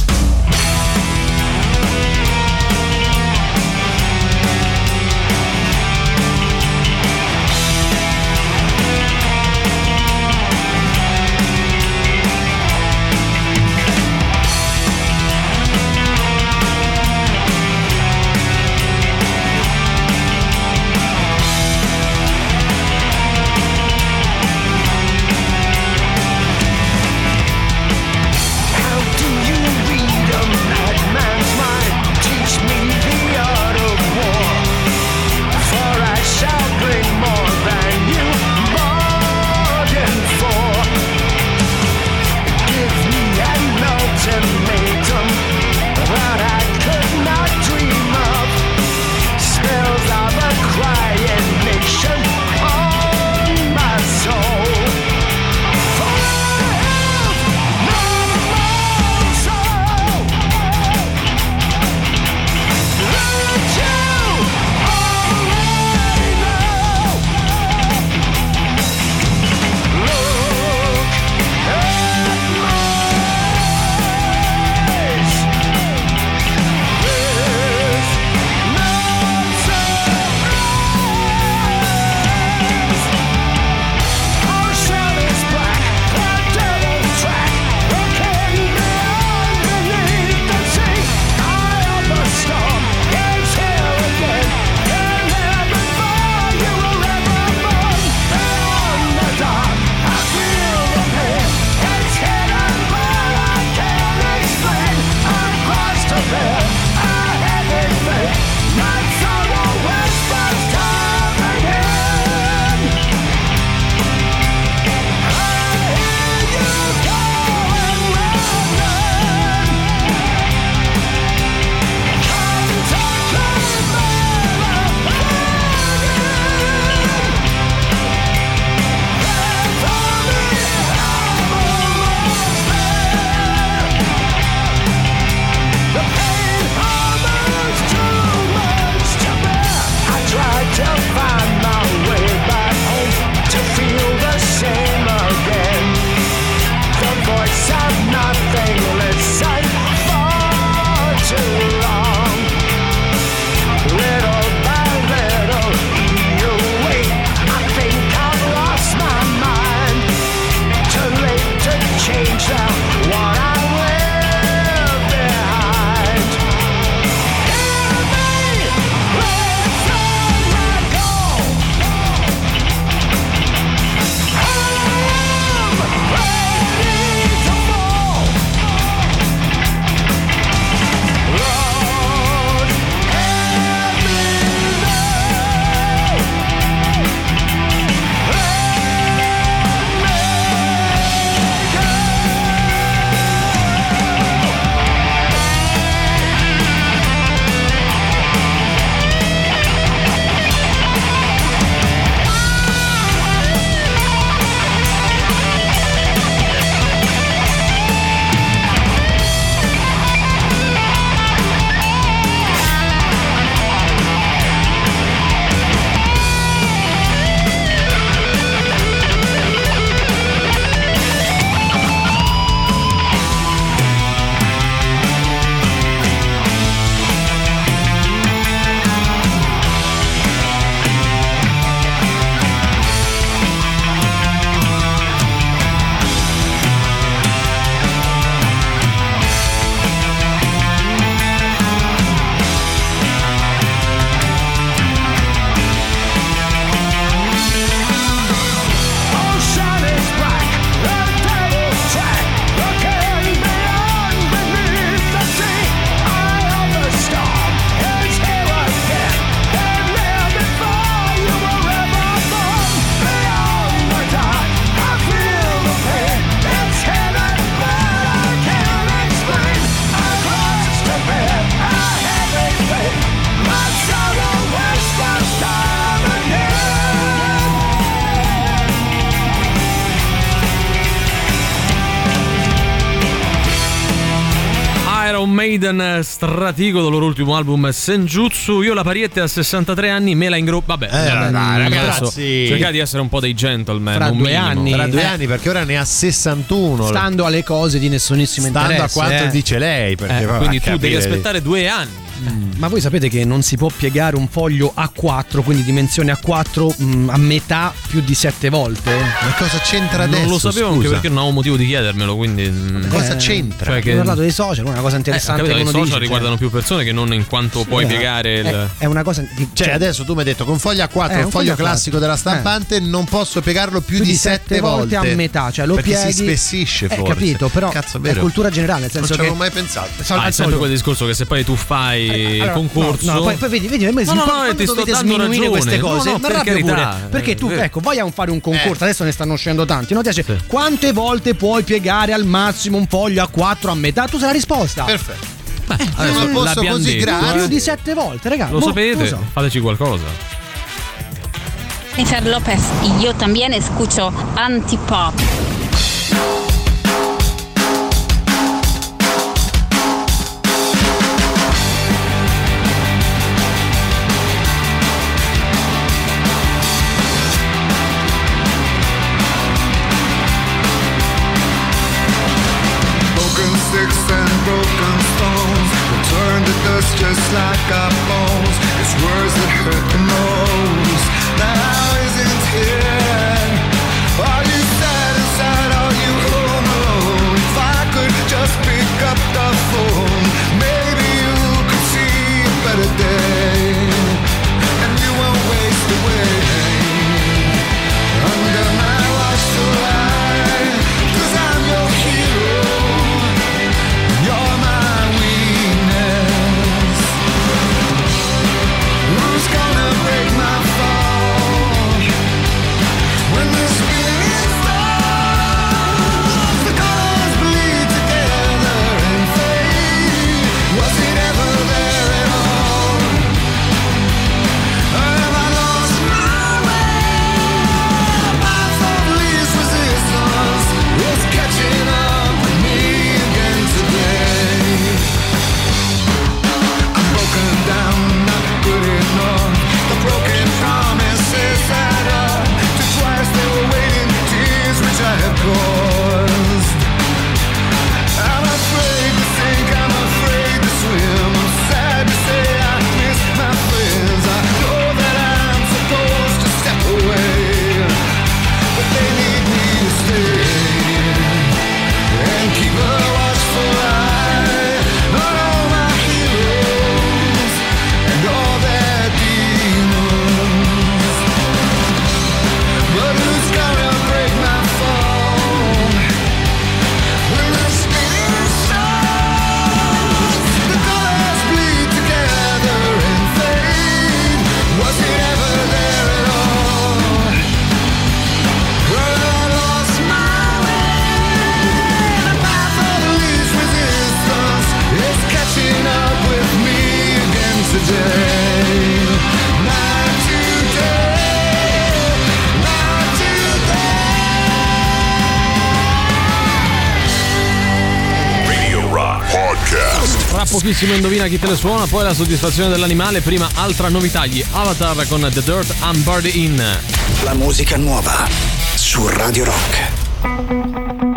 Speaker 3: Maiden Stratigo del loro ultimo album Senjutsu. Io la Pariette a 63 anni me la ingro. Vabbè,
Speaker 5: Eh,
Speaker 3: vabbè,
Speaker 5: dai,
Speaker 3: adesso
Speaker 5: ragazzi.
Speaker 3: cercate di essere un po' dei gentleman. Un
Speaker 4: due
Speaker 3: minimo.
Speaker 4: anni.
Speaker 5: Tra due
Speaker 4: Eh.
Speaker 5: anni, perché ora ne ha 61.
Speaker 4: Stando alle cose di nessunissimo
Speaker 5: Stando a
Speaker 4: interesse.
Speaker 5: quanto
Speaker 4: eh.
Speaker 5: dice lei. Perché
Speaker 3: Eh,
Speaker 5: va a
Speaker 3: quindi tu devi
Speaker 5: capire-
Speaker 3: aspettare due anni.
Speaker 4: Ma voi sapete che non si può piegare un foglio A4, quindi dimensione A4, mh, a metà più di sette volte?
Speaker 5: Ma cosa c'entra
Speaker 3: non
Speaker 5: adesso?
Speaker 3: lo sapevo anche
Speaker 5: scusa?
Speaker 3: perché non avevo motivo di chiedermelo. Quindi. mm,
Speaker 5: Cosa
Speaker 4: Eh,
Speaker 5: c'entra?
Speaker 3: Cioè che-
Speaker 4: Abbiamo parlato dei social, una cosa
Speaker 3: Eh,
Speaker 4: interessante
Speaker 3: capito,
Speaker 4: che
Speaker 3: i social
Speaker 4: dice,
Speaker 3: riguardano più persone che non in quanto puoi
Speaker 4: eh,
Speaker 3: piegare il.
Speaker 4: è, è una cosa di,
Speaker 5: Cioè, adesso tu mi hai detto con foglia A4,
Speaker 4: Eh,
Speaker 5: il
Speaker 4: un
Speaker 5: foglio
Speaker 4: foglio
Speaker 5: classico
Speaker 4: A4.
Speaker 5: della stampante, non posso piegarlo più,
Speaker 4: più
Speaker 5: di sette volte
Speaker 4: a metà, cioè lo
Speaker 5: perché
Speaker 4: pieghi
Speaker 5: si spessisce
Speaker 4: Eh,
Speaker 5: forse.
Speaker 4: capito, però
Speaker 5: Cazzo,
Speaker 4: è cultura generale, nel
Speaker 5: Non
Speaker 4: senso
Speaker 5: ci
Speaker 4: che
Speaker 5: avevo mai pensato.
Speaker 4: Sol-
Speaker 3: Ah, è sempre quel discorso che se poi tu fai
Speaker 4: Allora,
Speaker 3: il concorso.
Speaker 4: No, no, poi, poi vedi, vedi, vedi,
Speaker 3: No, no, no,
Speaker 4: quando
Speaker 3: ti
Speaker 4: dovete sminuire
Speaker 3: ragione.
Speaker 4: queste
Speaker 3: No,
Speaker 4: cose,
Speaker 3: no,
Speaker 4: ma
Speaker 3: per carità,
Speaker 4: pure. Perché
Speaker 3: eh,
Speaker 4: tu,
Speaker 3: vero.
Speaker 4: ecco, vai a fare un concorso,
Speaker 5: Eh.
Speaker 4: adesso ne stanno uscendo tanti, no? Ti dice, quante volte puoi piegare al massimo un foglio a 4 a metà? Tu sai la risposta.
Speaker 5: Perfetto.
Speaker 3: Adesso
Speaker 5: un posto
Speaker 3: l'abbiamo
Speaker 5: così
Speaker 3: detto,
Speaker 5: grande.
Speaker 3: eh.
Speaker 4: Più di sette volte, ragazzi.
Speaker 3: Lo sapete? Fateci qualcosa.
Speaker 20: Jennifer López y yo también escucho antipop.
Speaker 7: Like our bones. It's words that hurt the most.
Speaker 3: Pochissimo indovina chi te le suona, poi la soddisfazione dell'animale. Prima altra novità, gli Avatar con The Dirt I'm Bird In.
Speaker 1: La musica nuova su Radio Rock.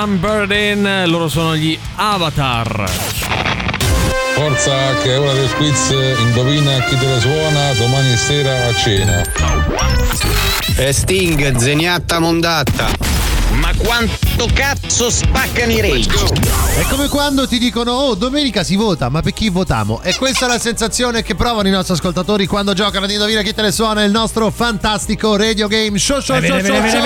Speaker 21: Tom Burden, loro sono gli Avatar.
Speaker 22: Forza che è ora del quiz, indovina chi te la suona domani sera a cena.
Speaker 23: E Sting, zeniatta mondatta.
Speaker 24: Ma quanto cazzo spaccano i rage?
Speaker 5: È come quando ti dicono oh domenica si vota, ma per chi votiamo? E questa è la sensazione che provano i nostri ascoltatori quando giocano ad Indovina chi te ne suona il nostro fantastico radio game show show
Speaker 4: Eh,
Speaker 5: show show.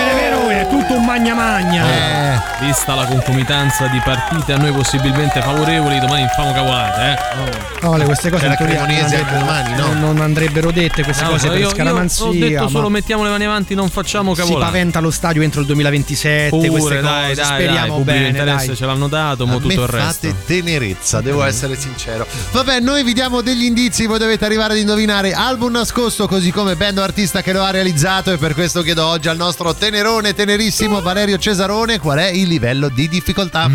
Speaker 4: Tutto un magna magna.
Speaker 5: Eh.
Speaker 21: Vista la concomitanza di partite a noi possibilmente favorevoli, domani famo cavolate, eh.
Speaker 4: No, le- queste cose in teoria non andrebbero,
Speaker 5: domani, no?
Speaker 4: non- andrebbero dette queste
Speaker 21: No,
Speaker 4: cose
Speaker 21: io-
Speaker 4: per
Speaker 21: io
Speaker 4: scaramanzia.
Speaker 21: Ho detto
Speaker 4: ma
Speaker 21: solo mettiamo le mani avanti, non facciamo
Speaker 4: si
Speaker 21: cavolate.
Speaker 4: paventa lo stadio entro il 2027.
Speaker 21: Pure,
Speaker 4: queste
Speaker 21: dai,
Speaker 4: cose.
Speaker 21: dai,
Speaker 4: Speriamo
Speaker 21: dai,
Speaker 4: bene.
Speaker 21: interesse
Speaker 4: dai.
Speaker 21: ce l'hanno dato, mo
Speaker 5: A
Speaker 21: tutto il resto.
Speaker 5: fate tenerezza, devo essere sincero. Vabbè, noi vi diamo degli indizi, voi dovete arrivare ad indovinare album nascosto, così come band o artista che lo ha realizzato. E per questo chiedo oggi al nostro tenerone, tenerissimo Valerio Cesarone, qual è il livello di difficoltà?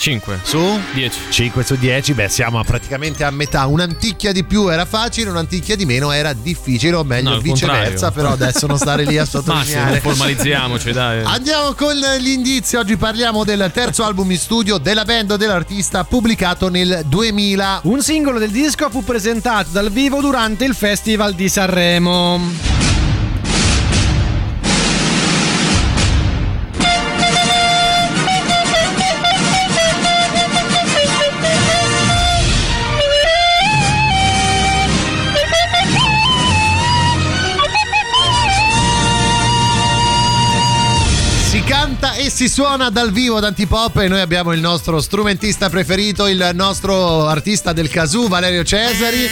Speaker 21: 5
Speaker 5: su
Speaker 21: 10.
Speaker 5: 5 su 10, beh, siamo praticamente a metà. Un'anticchia di più era facile, un'anticchia di meno era difficile, o meglio
Speaker 21: No, al
Speaker 5: viceversa.
Speaker 21: contrario.
Speaker 5: Però adesso non stare lì a
Speaker 21: Massimo,
Speaker 5: sottolineare.
Speaker 21: formalizziamoci, dai.
Speaker 5: Andiamo con gli indizi. Oggi parliamo del terzo album in studio della band dell'artista pubblicato nel 2000.
Speaker 4: Un singolo del disco fu presentato dal vivo durante il Festival di Sanremo.
Speaker 5: Si suona dal vivo ad Antipop e noi abbiamo il nostro strumentista preferito, il nostro artista del kazoo Valerio Cesari,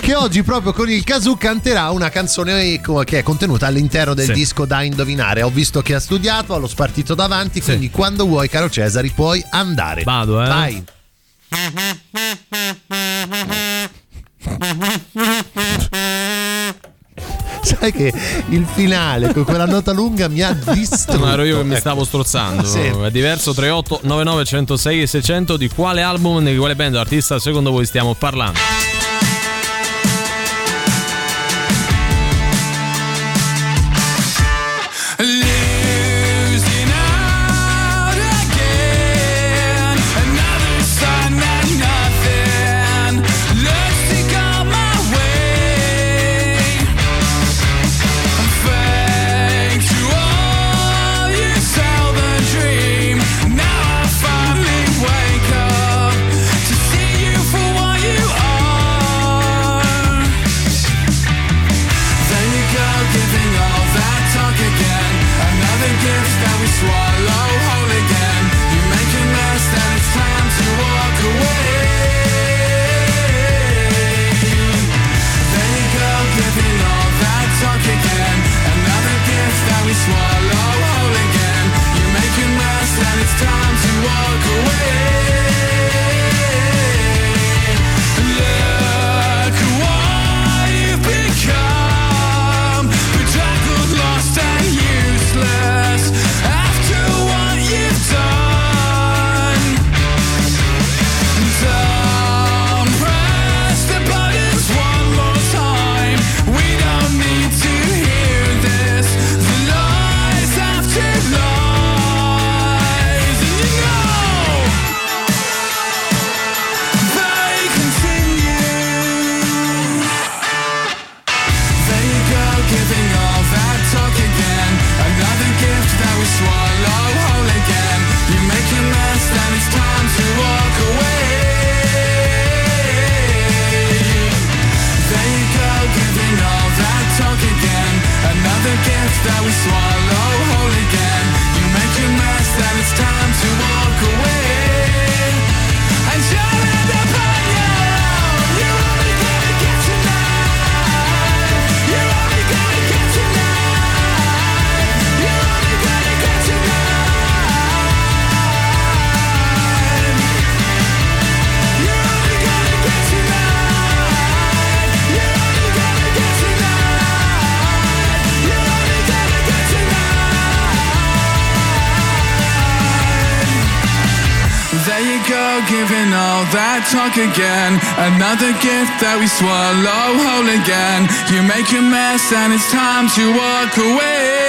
Speaker 5: che oggi proprio con il kazoo canterà una canzone che è contenuta all'interno del
Speaker 21: Sì.
Speaker 5: disco da indovinare. Ho visto che ha studiato, ha lo spartito davanti, quindi quando vuoi caro Cesari puoi andare.
Speaker 21: Vado, eh.
Speaker 5: Vai. Sai che il finale con quella nota lunga mi ha distrutto.
Speaker 21: No, ero io che mi stavo strozzando.
Speaker 5: Sì.
Speaker 21: È diverso 38 99 106 e 600 di quale album, di quale band artista secondo voi stiamo parlando?
Speaker 1: Talk again. Another gift that we swallow whole again. You make a mess and it's time to walk away.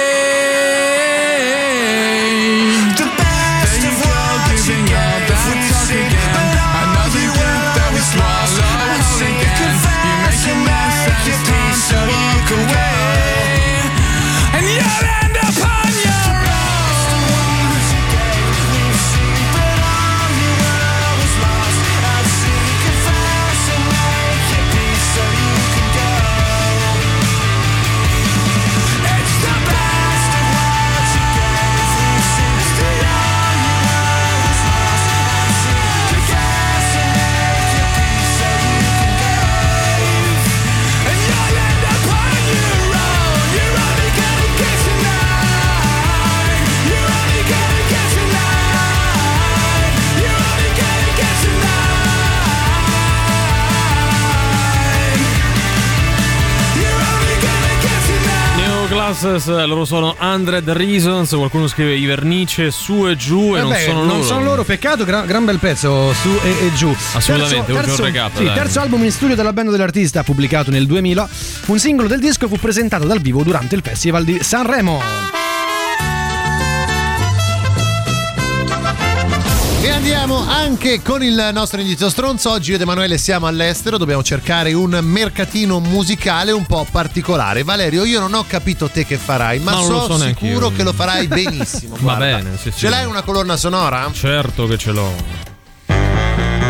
Speaker 3: Glasses, loro sono 100 Reasons, qualcuno scrive i vernice su e giù e non
Speaker 4: Vabbè,
Speaker 3: sono loro.
Speaker 4: non sono loro, peccato, gran, gran bel pezzo su e, e giù.
Speaker 3: Assolutamente,
Speaker 4: terzo, terzo,
Speaker 3: recap,
Speaker 4: sì, terzo album in studio della band dell'artista, pubblicato nel 2000. Un singolo del disco fu presentato dal vivo durante il Festival di Sanremo.
Speaker 5: E andiamo anche con il nostro indizio stronzo. Oggi io ed Emanuele siamo all'estero, dobbiamo cercare un mercatino musicale un po' particolare. Valerio, io non ho capito te che farai, ma
Speaker 3: non lo
Speaker 5: so sicuro che lo farai benissimo.
Speaker 3: Va
Speaker 5: guarda.
Speaker 3: bene, sì, sì.
Speaker 5: Ce l'hai una colonna sonora?
Speaker 3: Certo che ce l'ho.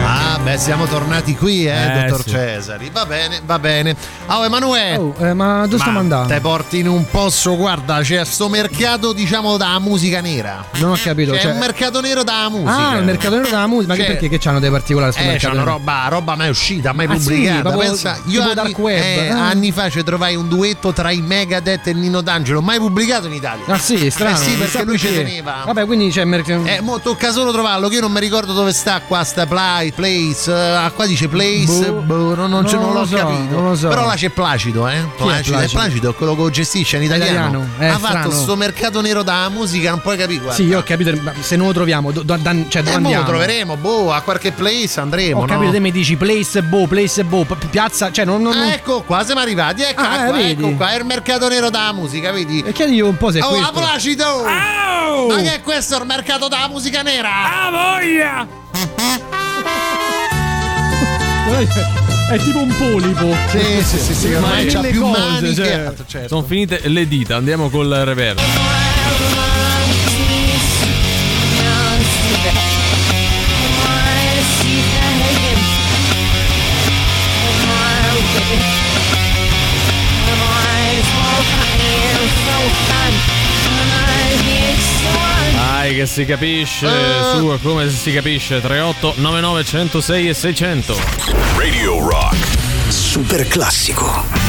Speaker 5: Ah, beh, siamo tornati qui, eh,
Speaker 3: Eh,
Speaker 5: dottor
Speaker 3: sì.
Speaker 5: Cesari. Va bene, va bene. Oh, Emanuele.
Speaker 4: Oh, eh, ma dove stiamo andando?
Speaker 5: Te porti in un posto, guarda, c'è sto mercato, diciamo, da musica nera.
Speaker 4: Non ho capito.
Speaker 5: C'è
Speaker 4: cioè-
Speaker 5: un mercato nero da musica.
Speaker 4: Ah, il mercato nero della musica. Ma che
Speaker 5: Cioè-
Speaker 4: perché che c'hanno dei particolari sul
Speaker 5: Eh,
Speaker 4: mercato
Speaker 5: c'hanno roba, roba mai uscita, mai
Speaker 4: Ah, sì,
Speaker 5: pubblicata.
Speaker 4: proprio
Speaker 5: Pensa,
Speaker 4: tipo
Speaker 5: io anni,
Speaker 4: dark web.
Speaker 5: eh,
Speaker 4: Ah.
Speaker 5: anni fa ci trovai un duetto tra i Megadeth e il Nino D'Angelo, mai pubblicato in Italia.
Speaker 4: Ah sì, strano.
Speaker 5: Eh sì, perché lui ci
Speaker 4: perché.
Speaker 5: teneva.
Speaker 4: Vabbè, quindi c'è il mercato.
Speaker 5: Eh, mo tocca solo trovarlo, che io non mi ricordo dove sta qua sta play, place. eh, qua dice place,
Speaker 4: Boh.
Speaker 5: boh, non, non, ce-
Speaker 4: Non
Speaker 5: non
Speaker 4: lo
Speaker 5: l'ho
Speaker 4: so,
Speaker 5: capito.
Speaker 4: non lo so.
Speaker 5: Però là c'è Placido, eh. Placido,
Speaker 4: Placido?
Speaker 5: è Placido, è quello che gestisce in italiano.
Speaker 4: Italiano, è
Speaker 5: ha
Speaker 4: strano.
Speaker 5: fatto sto mercato nero da musica, non puoi capire. guarda.
Speaker 4: Sì, io ho capito. ma Se non lo troviamo, do- do- dan- cioè, dove
Speaker 5: Eh,
Speaker 4: andiamo?
Speaker 5: lo troveremo, boh, a qualche place andremo.
Speaker 4: Ho capito,
Speaker 5: no?
Speaker 4: te mi dici place boh, place boh, pi- piazza, cioè non. non-
Speaker 5: Ah, ecco qua, siamo arrivati. Ecco
Speaker 4: Ah,
Speaker 5: qua,
Speaker 4: vedi?
Speaker 5: ecco qua, è il mercato nero da musica, vedi?
Speaker 4: E chiedi un po' se è
Speaker 5: Oh,
Speaker 4: questo.
Speaker 5: a Placido! Ma che è questo il mercato da musica nera?
Speaker 25: Ah, voglia!
Speaker 4: È tipo un polipo.
Speaker 5: Sì, sì, sì, sì,
Speaker 3: Ma
Speaker 5: ormai c'ha più
Speaker 3: cose,
Speaker 5: mani che
Speaker 3: cioè,
Speaker 5: altro, certo.
Speaker 3: Sono finite le dita, andiamo col reverso. Che si capisce,
Speaker 5: Eh.
Speaker 3: su come si capisce 38 99 106 e 600.
Speaker 1: Radio Rock. Super classico.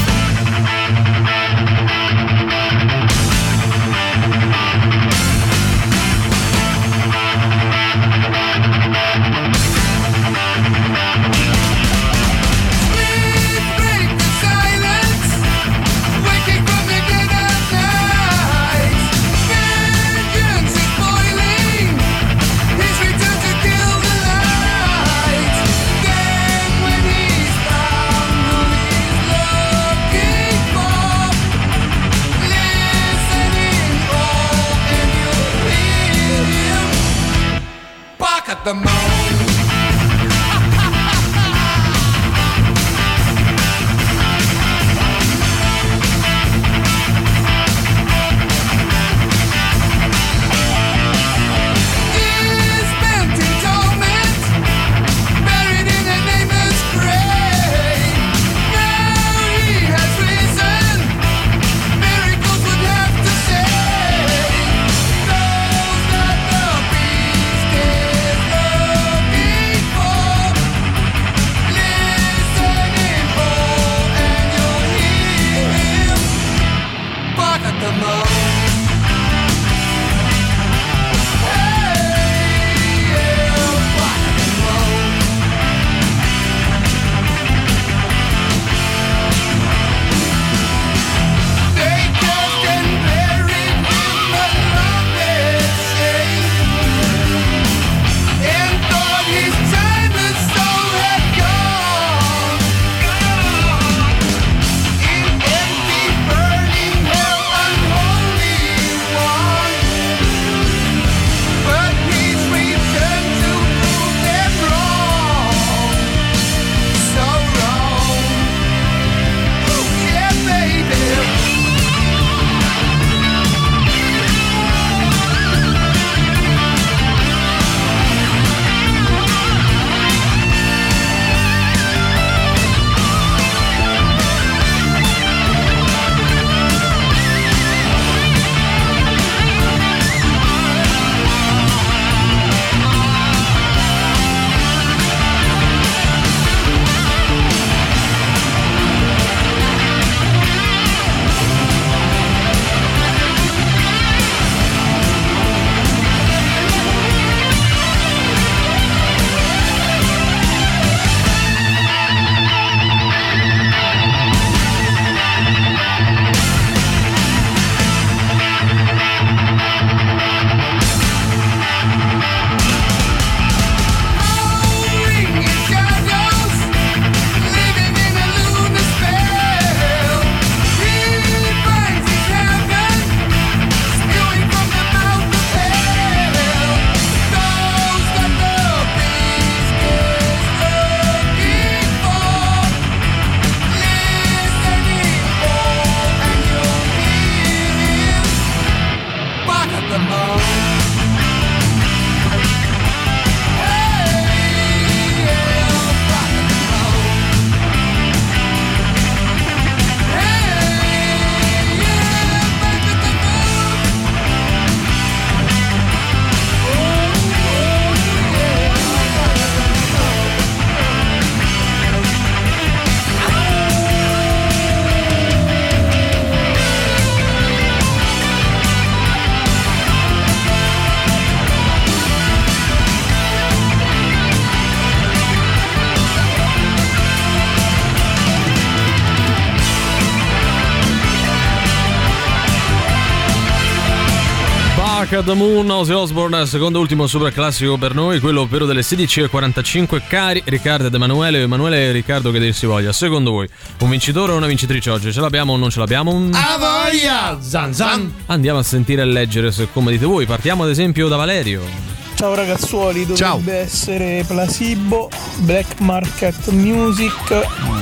Speaker 3: Dark the Moon, Ozzy Osbourne, secondo ultimo super classico per noi, quello però delle 16.45. Cari Riccardo ed Emanuele, Emanuele e Riccardo che dir si voglia, secondo voi un vincitore o una vincitrice oggi? Ce l'abbiamo o non ce l'abbiamo?
Speaker 5: A voglia!
Speaker 4: Zan zan!
Speaker 3: Andiamo a sentire e leggere se come dite voi. Partiamo ad esempio da Valerio.
Speaker 1: Ciao ragazzuoli, dovrebbe
Speaker 3: Ciao.
Speaker 1: essere Placebo, Black Market Music,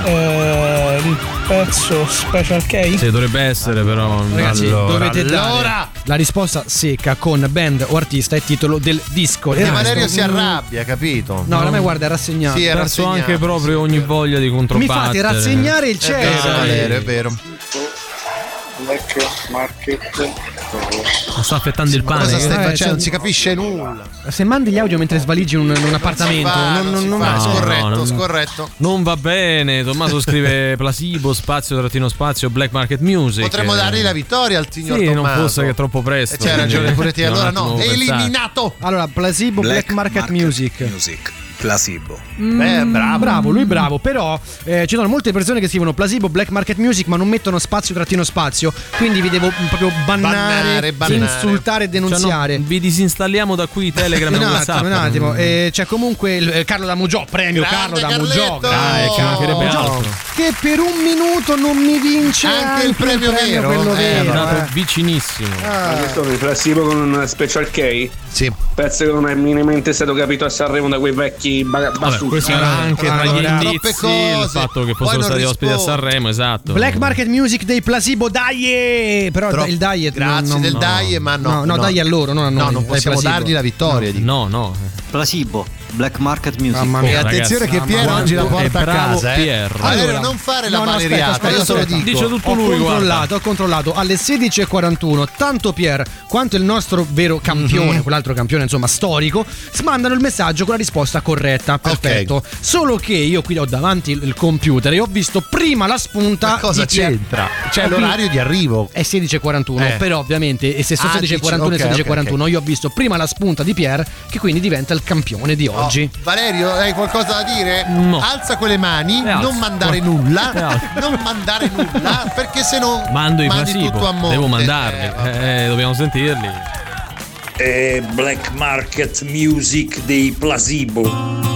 Speaker 1: eh, il pezzo Special K.
Speaker 3: Sì, dovrebbe essere però.
Speaker 4: Ragazzi,
Speaker 3: allora,
Speaker 4: dovete dare la risposta secca con band o artista e titolo del disco. Resto-
Speaker 5: Valerio si arrabbia, capito?
Speaker 4: No, oramai guarda, è rassegnato.
Speaker 5: Sì, è
Speaker 3: perso
Speaker 5: rassegnato,
Speaker 3: anche proprio ogni voglia di
Speaker 4: Mi
Speaker 3: controbattere.
Speaker 4: fate rassegnare il
Speaker 5: È vero,
Speaker 4: cielo.
Speaker 5: Valerio, è vero.
Speaker 26: Black Market.
Speaker 3: Sta affettando il pane.
Speaker 5: Cosa stai
Speaker 4: Eh,
Speaker 5: facendo?
Speaker 4: cioè-
Speaker 5: Non si capisce nulla.
Speaker 4: Se mandi gli audio mentre svaligi un, un appartamento,
Speaker 5: fa,
Speaker 4: non,
Speaker 5: non
Speaker 4: non- non-
Speaker 5: Scorretto,
Speaker 3: non-
Speaker 5: scorretto.
Speaker 3: Non va bene. Tommaso scrive Plasibo, spazio, trattino spazio, Black Market Music.
Speaker 5: Potremmo
Speaker 3: Eh,
Speaker 5: dargli la vittoria al signor
Speaker 3: Sì, non
Speaker 5: Tommaso.
Speaker 3: fosse che è troppo presto.
Speaker 5: E c'hai ragione
Speaker 3: quindi
Speaker 5: pure te. Allora no, eliminato.
Speaker 4: Allora, Placebo Black, Market, Music.
Speaker 27: Music. Placebo.
Speaker 5: Beh, bravo.
Speaker 4: Bravo, lui bravo, però eh, ci sono molte persone che scrivono Placebo Black Market Music ma non mettono spazio trattino spazio, quindi vi devo proprio bannare,
Speaker 5: Bannare, bannare.
Speaker 4: insultare e denunziare.
Speaker 3: Cioè, no, vi disinstalliamo da qui Telegram
Speaker 4: un attimo, un attimo. Eh, c'è comunque il, eh, Carlo da Mugiò, premio
Speaker 5: Grande
Speaker 4: Carlo da Mugiò.
Speaker 5: Carletto!
Speaker 3: Dai, che
Speaker 4: per un minuto non mi vince
Speaker 5: Anche il premio vero?
Speaker 4: quello
Speaker 5: Eh,
Speaker 3: È
Speaker 4: vero.
Speaker 3: andato
Speaker 4: eh.
Speaker 3: vicinissimo.
Speaker 4: Ah.
Speaker 17: il classico con un Special K?
Speaker 5: Sì.
Speaker 17: Pezzo che non è minimamente stato capito a Sanremo da quei vecchi bassucci.
Speaker 3: questo era anche tra gli indizi il fatto che fossero
Speaker 5: non
Speaker 3: stati ospiti a. Sanremo, esatto.
Speaker 4: Black Market Music dei Placebo, dai! Però
Speaker 5: Troppo.
Speaker 4: il diet
Speaker 5: Grazie
Speaker 4: non,
Speaker 5: del
Speaker 4: no.
Speaker 5: dai, ma no.
Speaker 4: No, no, dai a loro, non a noi.
Speaker 5: No, non
Speaker 4: Dai,
Speaker 5: possiamo dargli la vittoria. dico.
Speaker 3: No, no.
Speaker 28: Placebo, Black Market Music.
Speaker 4: Mamma
Speaker 5: E
Speaker 4: mia.
Speaker 5: attenzione
Speaker 3: ragazzi,
Speaker 5: che Piero oggi la porta a casa. Eh.
Speaker 4: Allora,
Speaker 5: non fare la
Speaker 4: no, no, aspetta, aspetta,
Speaker 5: io te lo
Speaker 4: aspetta.
Speaker 5: dico.
Speaker 3: Dice tutto
Speaker 4: ho
Speaker 3: lui,
Speaker 4: controllato,
Speaker 3: guarda.
Speaker 4: ho controllato alle 16.41 tanto Pier quanto il nostro vero campione,
Speaker 5: Mhm.
Speaker 4: quell'altro campione insomma storico, mandano il messaggio con la risposta corretta. Perfetto. Solo che io qui ho davanti il, computer e ho visto prima la spunta.
Speaker 5: Ma cosa
Speaker 4: di Pier.
Speaker 5: c'entra? C'è
Speaker 4: qui-
Speaker 5: l'orario di arrivo.
Speaker 4: È 16.41,
Speaker 5: Eh.
Speaker 4: però ovviamente, e se sono
Speaker 5: Ah,
Speaker 4: 16.41
Speaker 5: dici-
Speaker 4: e
Speaker 5: ok,
Speaker 4: 16.41,
Speaker 5: ok,
Speaker 4: io ho visto prima la spunta di Pier, che quindi diventa il campione di
Speaker 5: Oh,
Speaker 4: oggi.
Speaker 5: Valerio, hai qualcosa da dire?
Speaker 3: No.
Speaker 5: Alza quelle mani,
Speaker 3: E alzo.
Speaker 5: non mandare
Speaker 3: E
Speaker 5: nulla,
Speaker 3: alzo.
Speaker 5: non mandare nulla, perché se no
Speaker 3: Mando i
Speaker 5: mandi tutto a
Speaker 3: Placebo.
Speaker 5: monte.
Speaker 3: Devo mandarli.
Speaker 5: Eh.
Speaker 3: Eh, dobbiamo sentirli.
Speaker 15: È Black Market Music dei Placebo.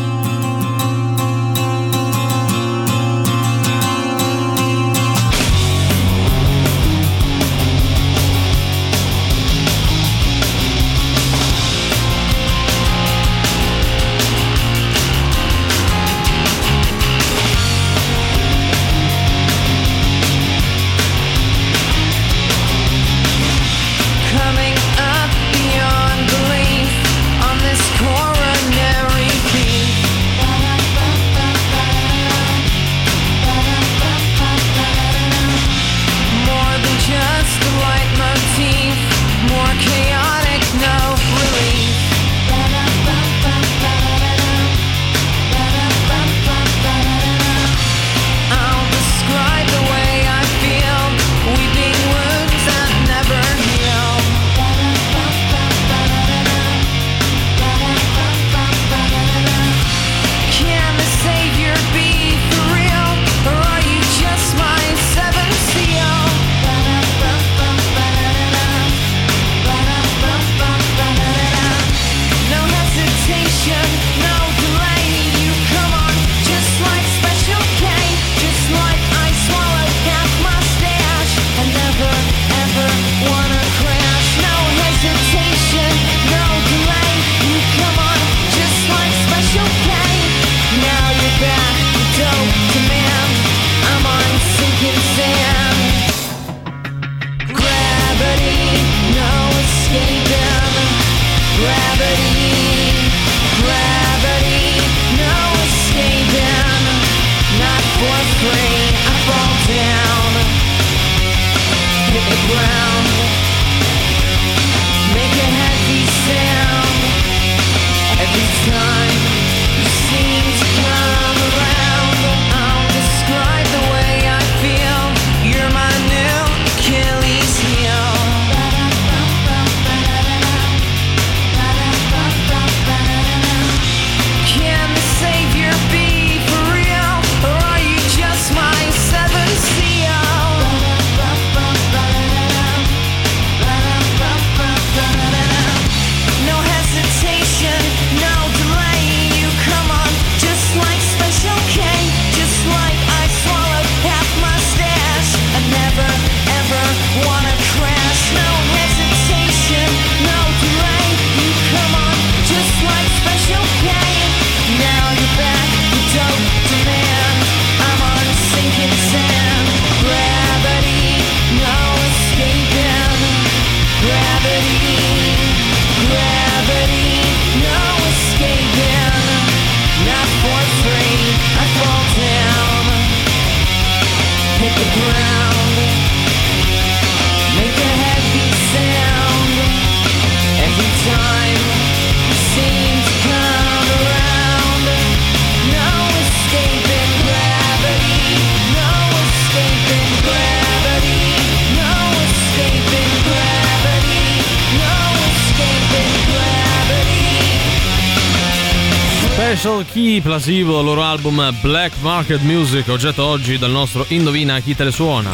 Speaker 3: Plasivo loro album Black Market Music, oggetto oggi dal nostro Indovina chi te le suona.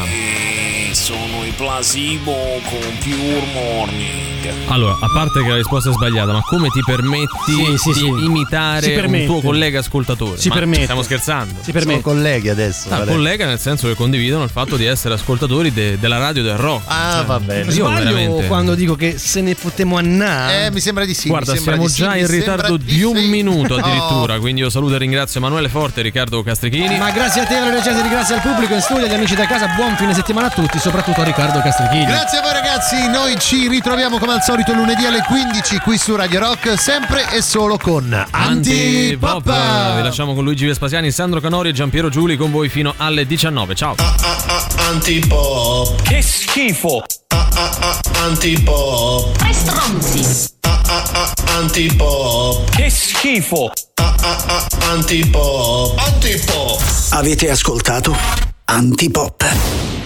Speaker 29: Sono i Plasibo con Pure Morning.
Speaker 3: Allora, a parte che la risposta è sbagliata, ma come ti permetti
Speaker 4: Sì, sì,
Speaker 3: di
Speaker 4: sì.
Speaker 3: imitare un tuo collega ascoltatore?
Speaker 4: Si
Speaker 3: Ma
Speaker 4: permette.
Speaker 3: Stiamo scherzando?
Speaker 4: Si permette.
Speaker 5: Sono colleghi adesso.
Speaker 3: Ah,
Speaker 5: Valerio.
Speaker 3: collega nel senso che condividono il fatto di essere ascoltatori de- della radio del rock.
Speaker 5: Ah, va bene.
Speaker 3: Io
Speaker 4: Sbaglio
Speaker 3: veramente.
Speaker 4: quando dico che se ne potremmo annare.
Speaker 5: Eh, mi sembra di sì.
Speaker 3: Guarda, siamo già in ritardo
Speaker 5: di
Speaker 3: di un
Speaker 5: sì.
Speaker 3: minuto addirittura,
Speaker 5: Oh.
Speaker 3: quindi io saluto e ringrazio Emanuele Forte e Riccardo Castrichini.
Speaker 4: Ma grazie a te, Valerio grazie al pubblico in studio, agli amici da casa, buon fine settimana a tutti, soprattutto a Riccardo Castrichini.
Speaker 5: Grazie a voi ragazzi, noi ci ritroviamo come al solito lunedì alle 15 qui su Radio Rock, sempre e solo con
Speaker 3: Antipop.
Speaker 5: Antipop.
Speaker 3: Vi lasciamo con Luigi Vespasiani, Sandro Canori e Giampiero Giuli con voi fino alle 19. Ciao.
Speaker 7: Antipop.
Speaker 29: Che schifo!
Speaker 7: Antipop.
Speaker 20: Tre stronzi.
Speaker 7: Antipop.
Speaker 29: Che schifo!
Speaker 7: Antipop. Antipop.
Speaker 16: Avete ascoltato Antipop.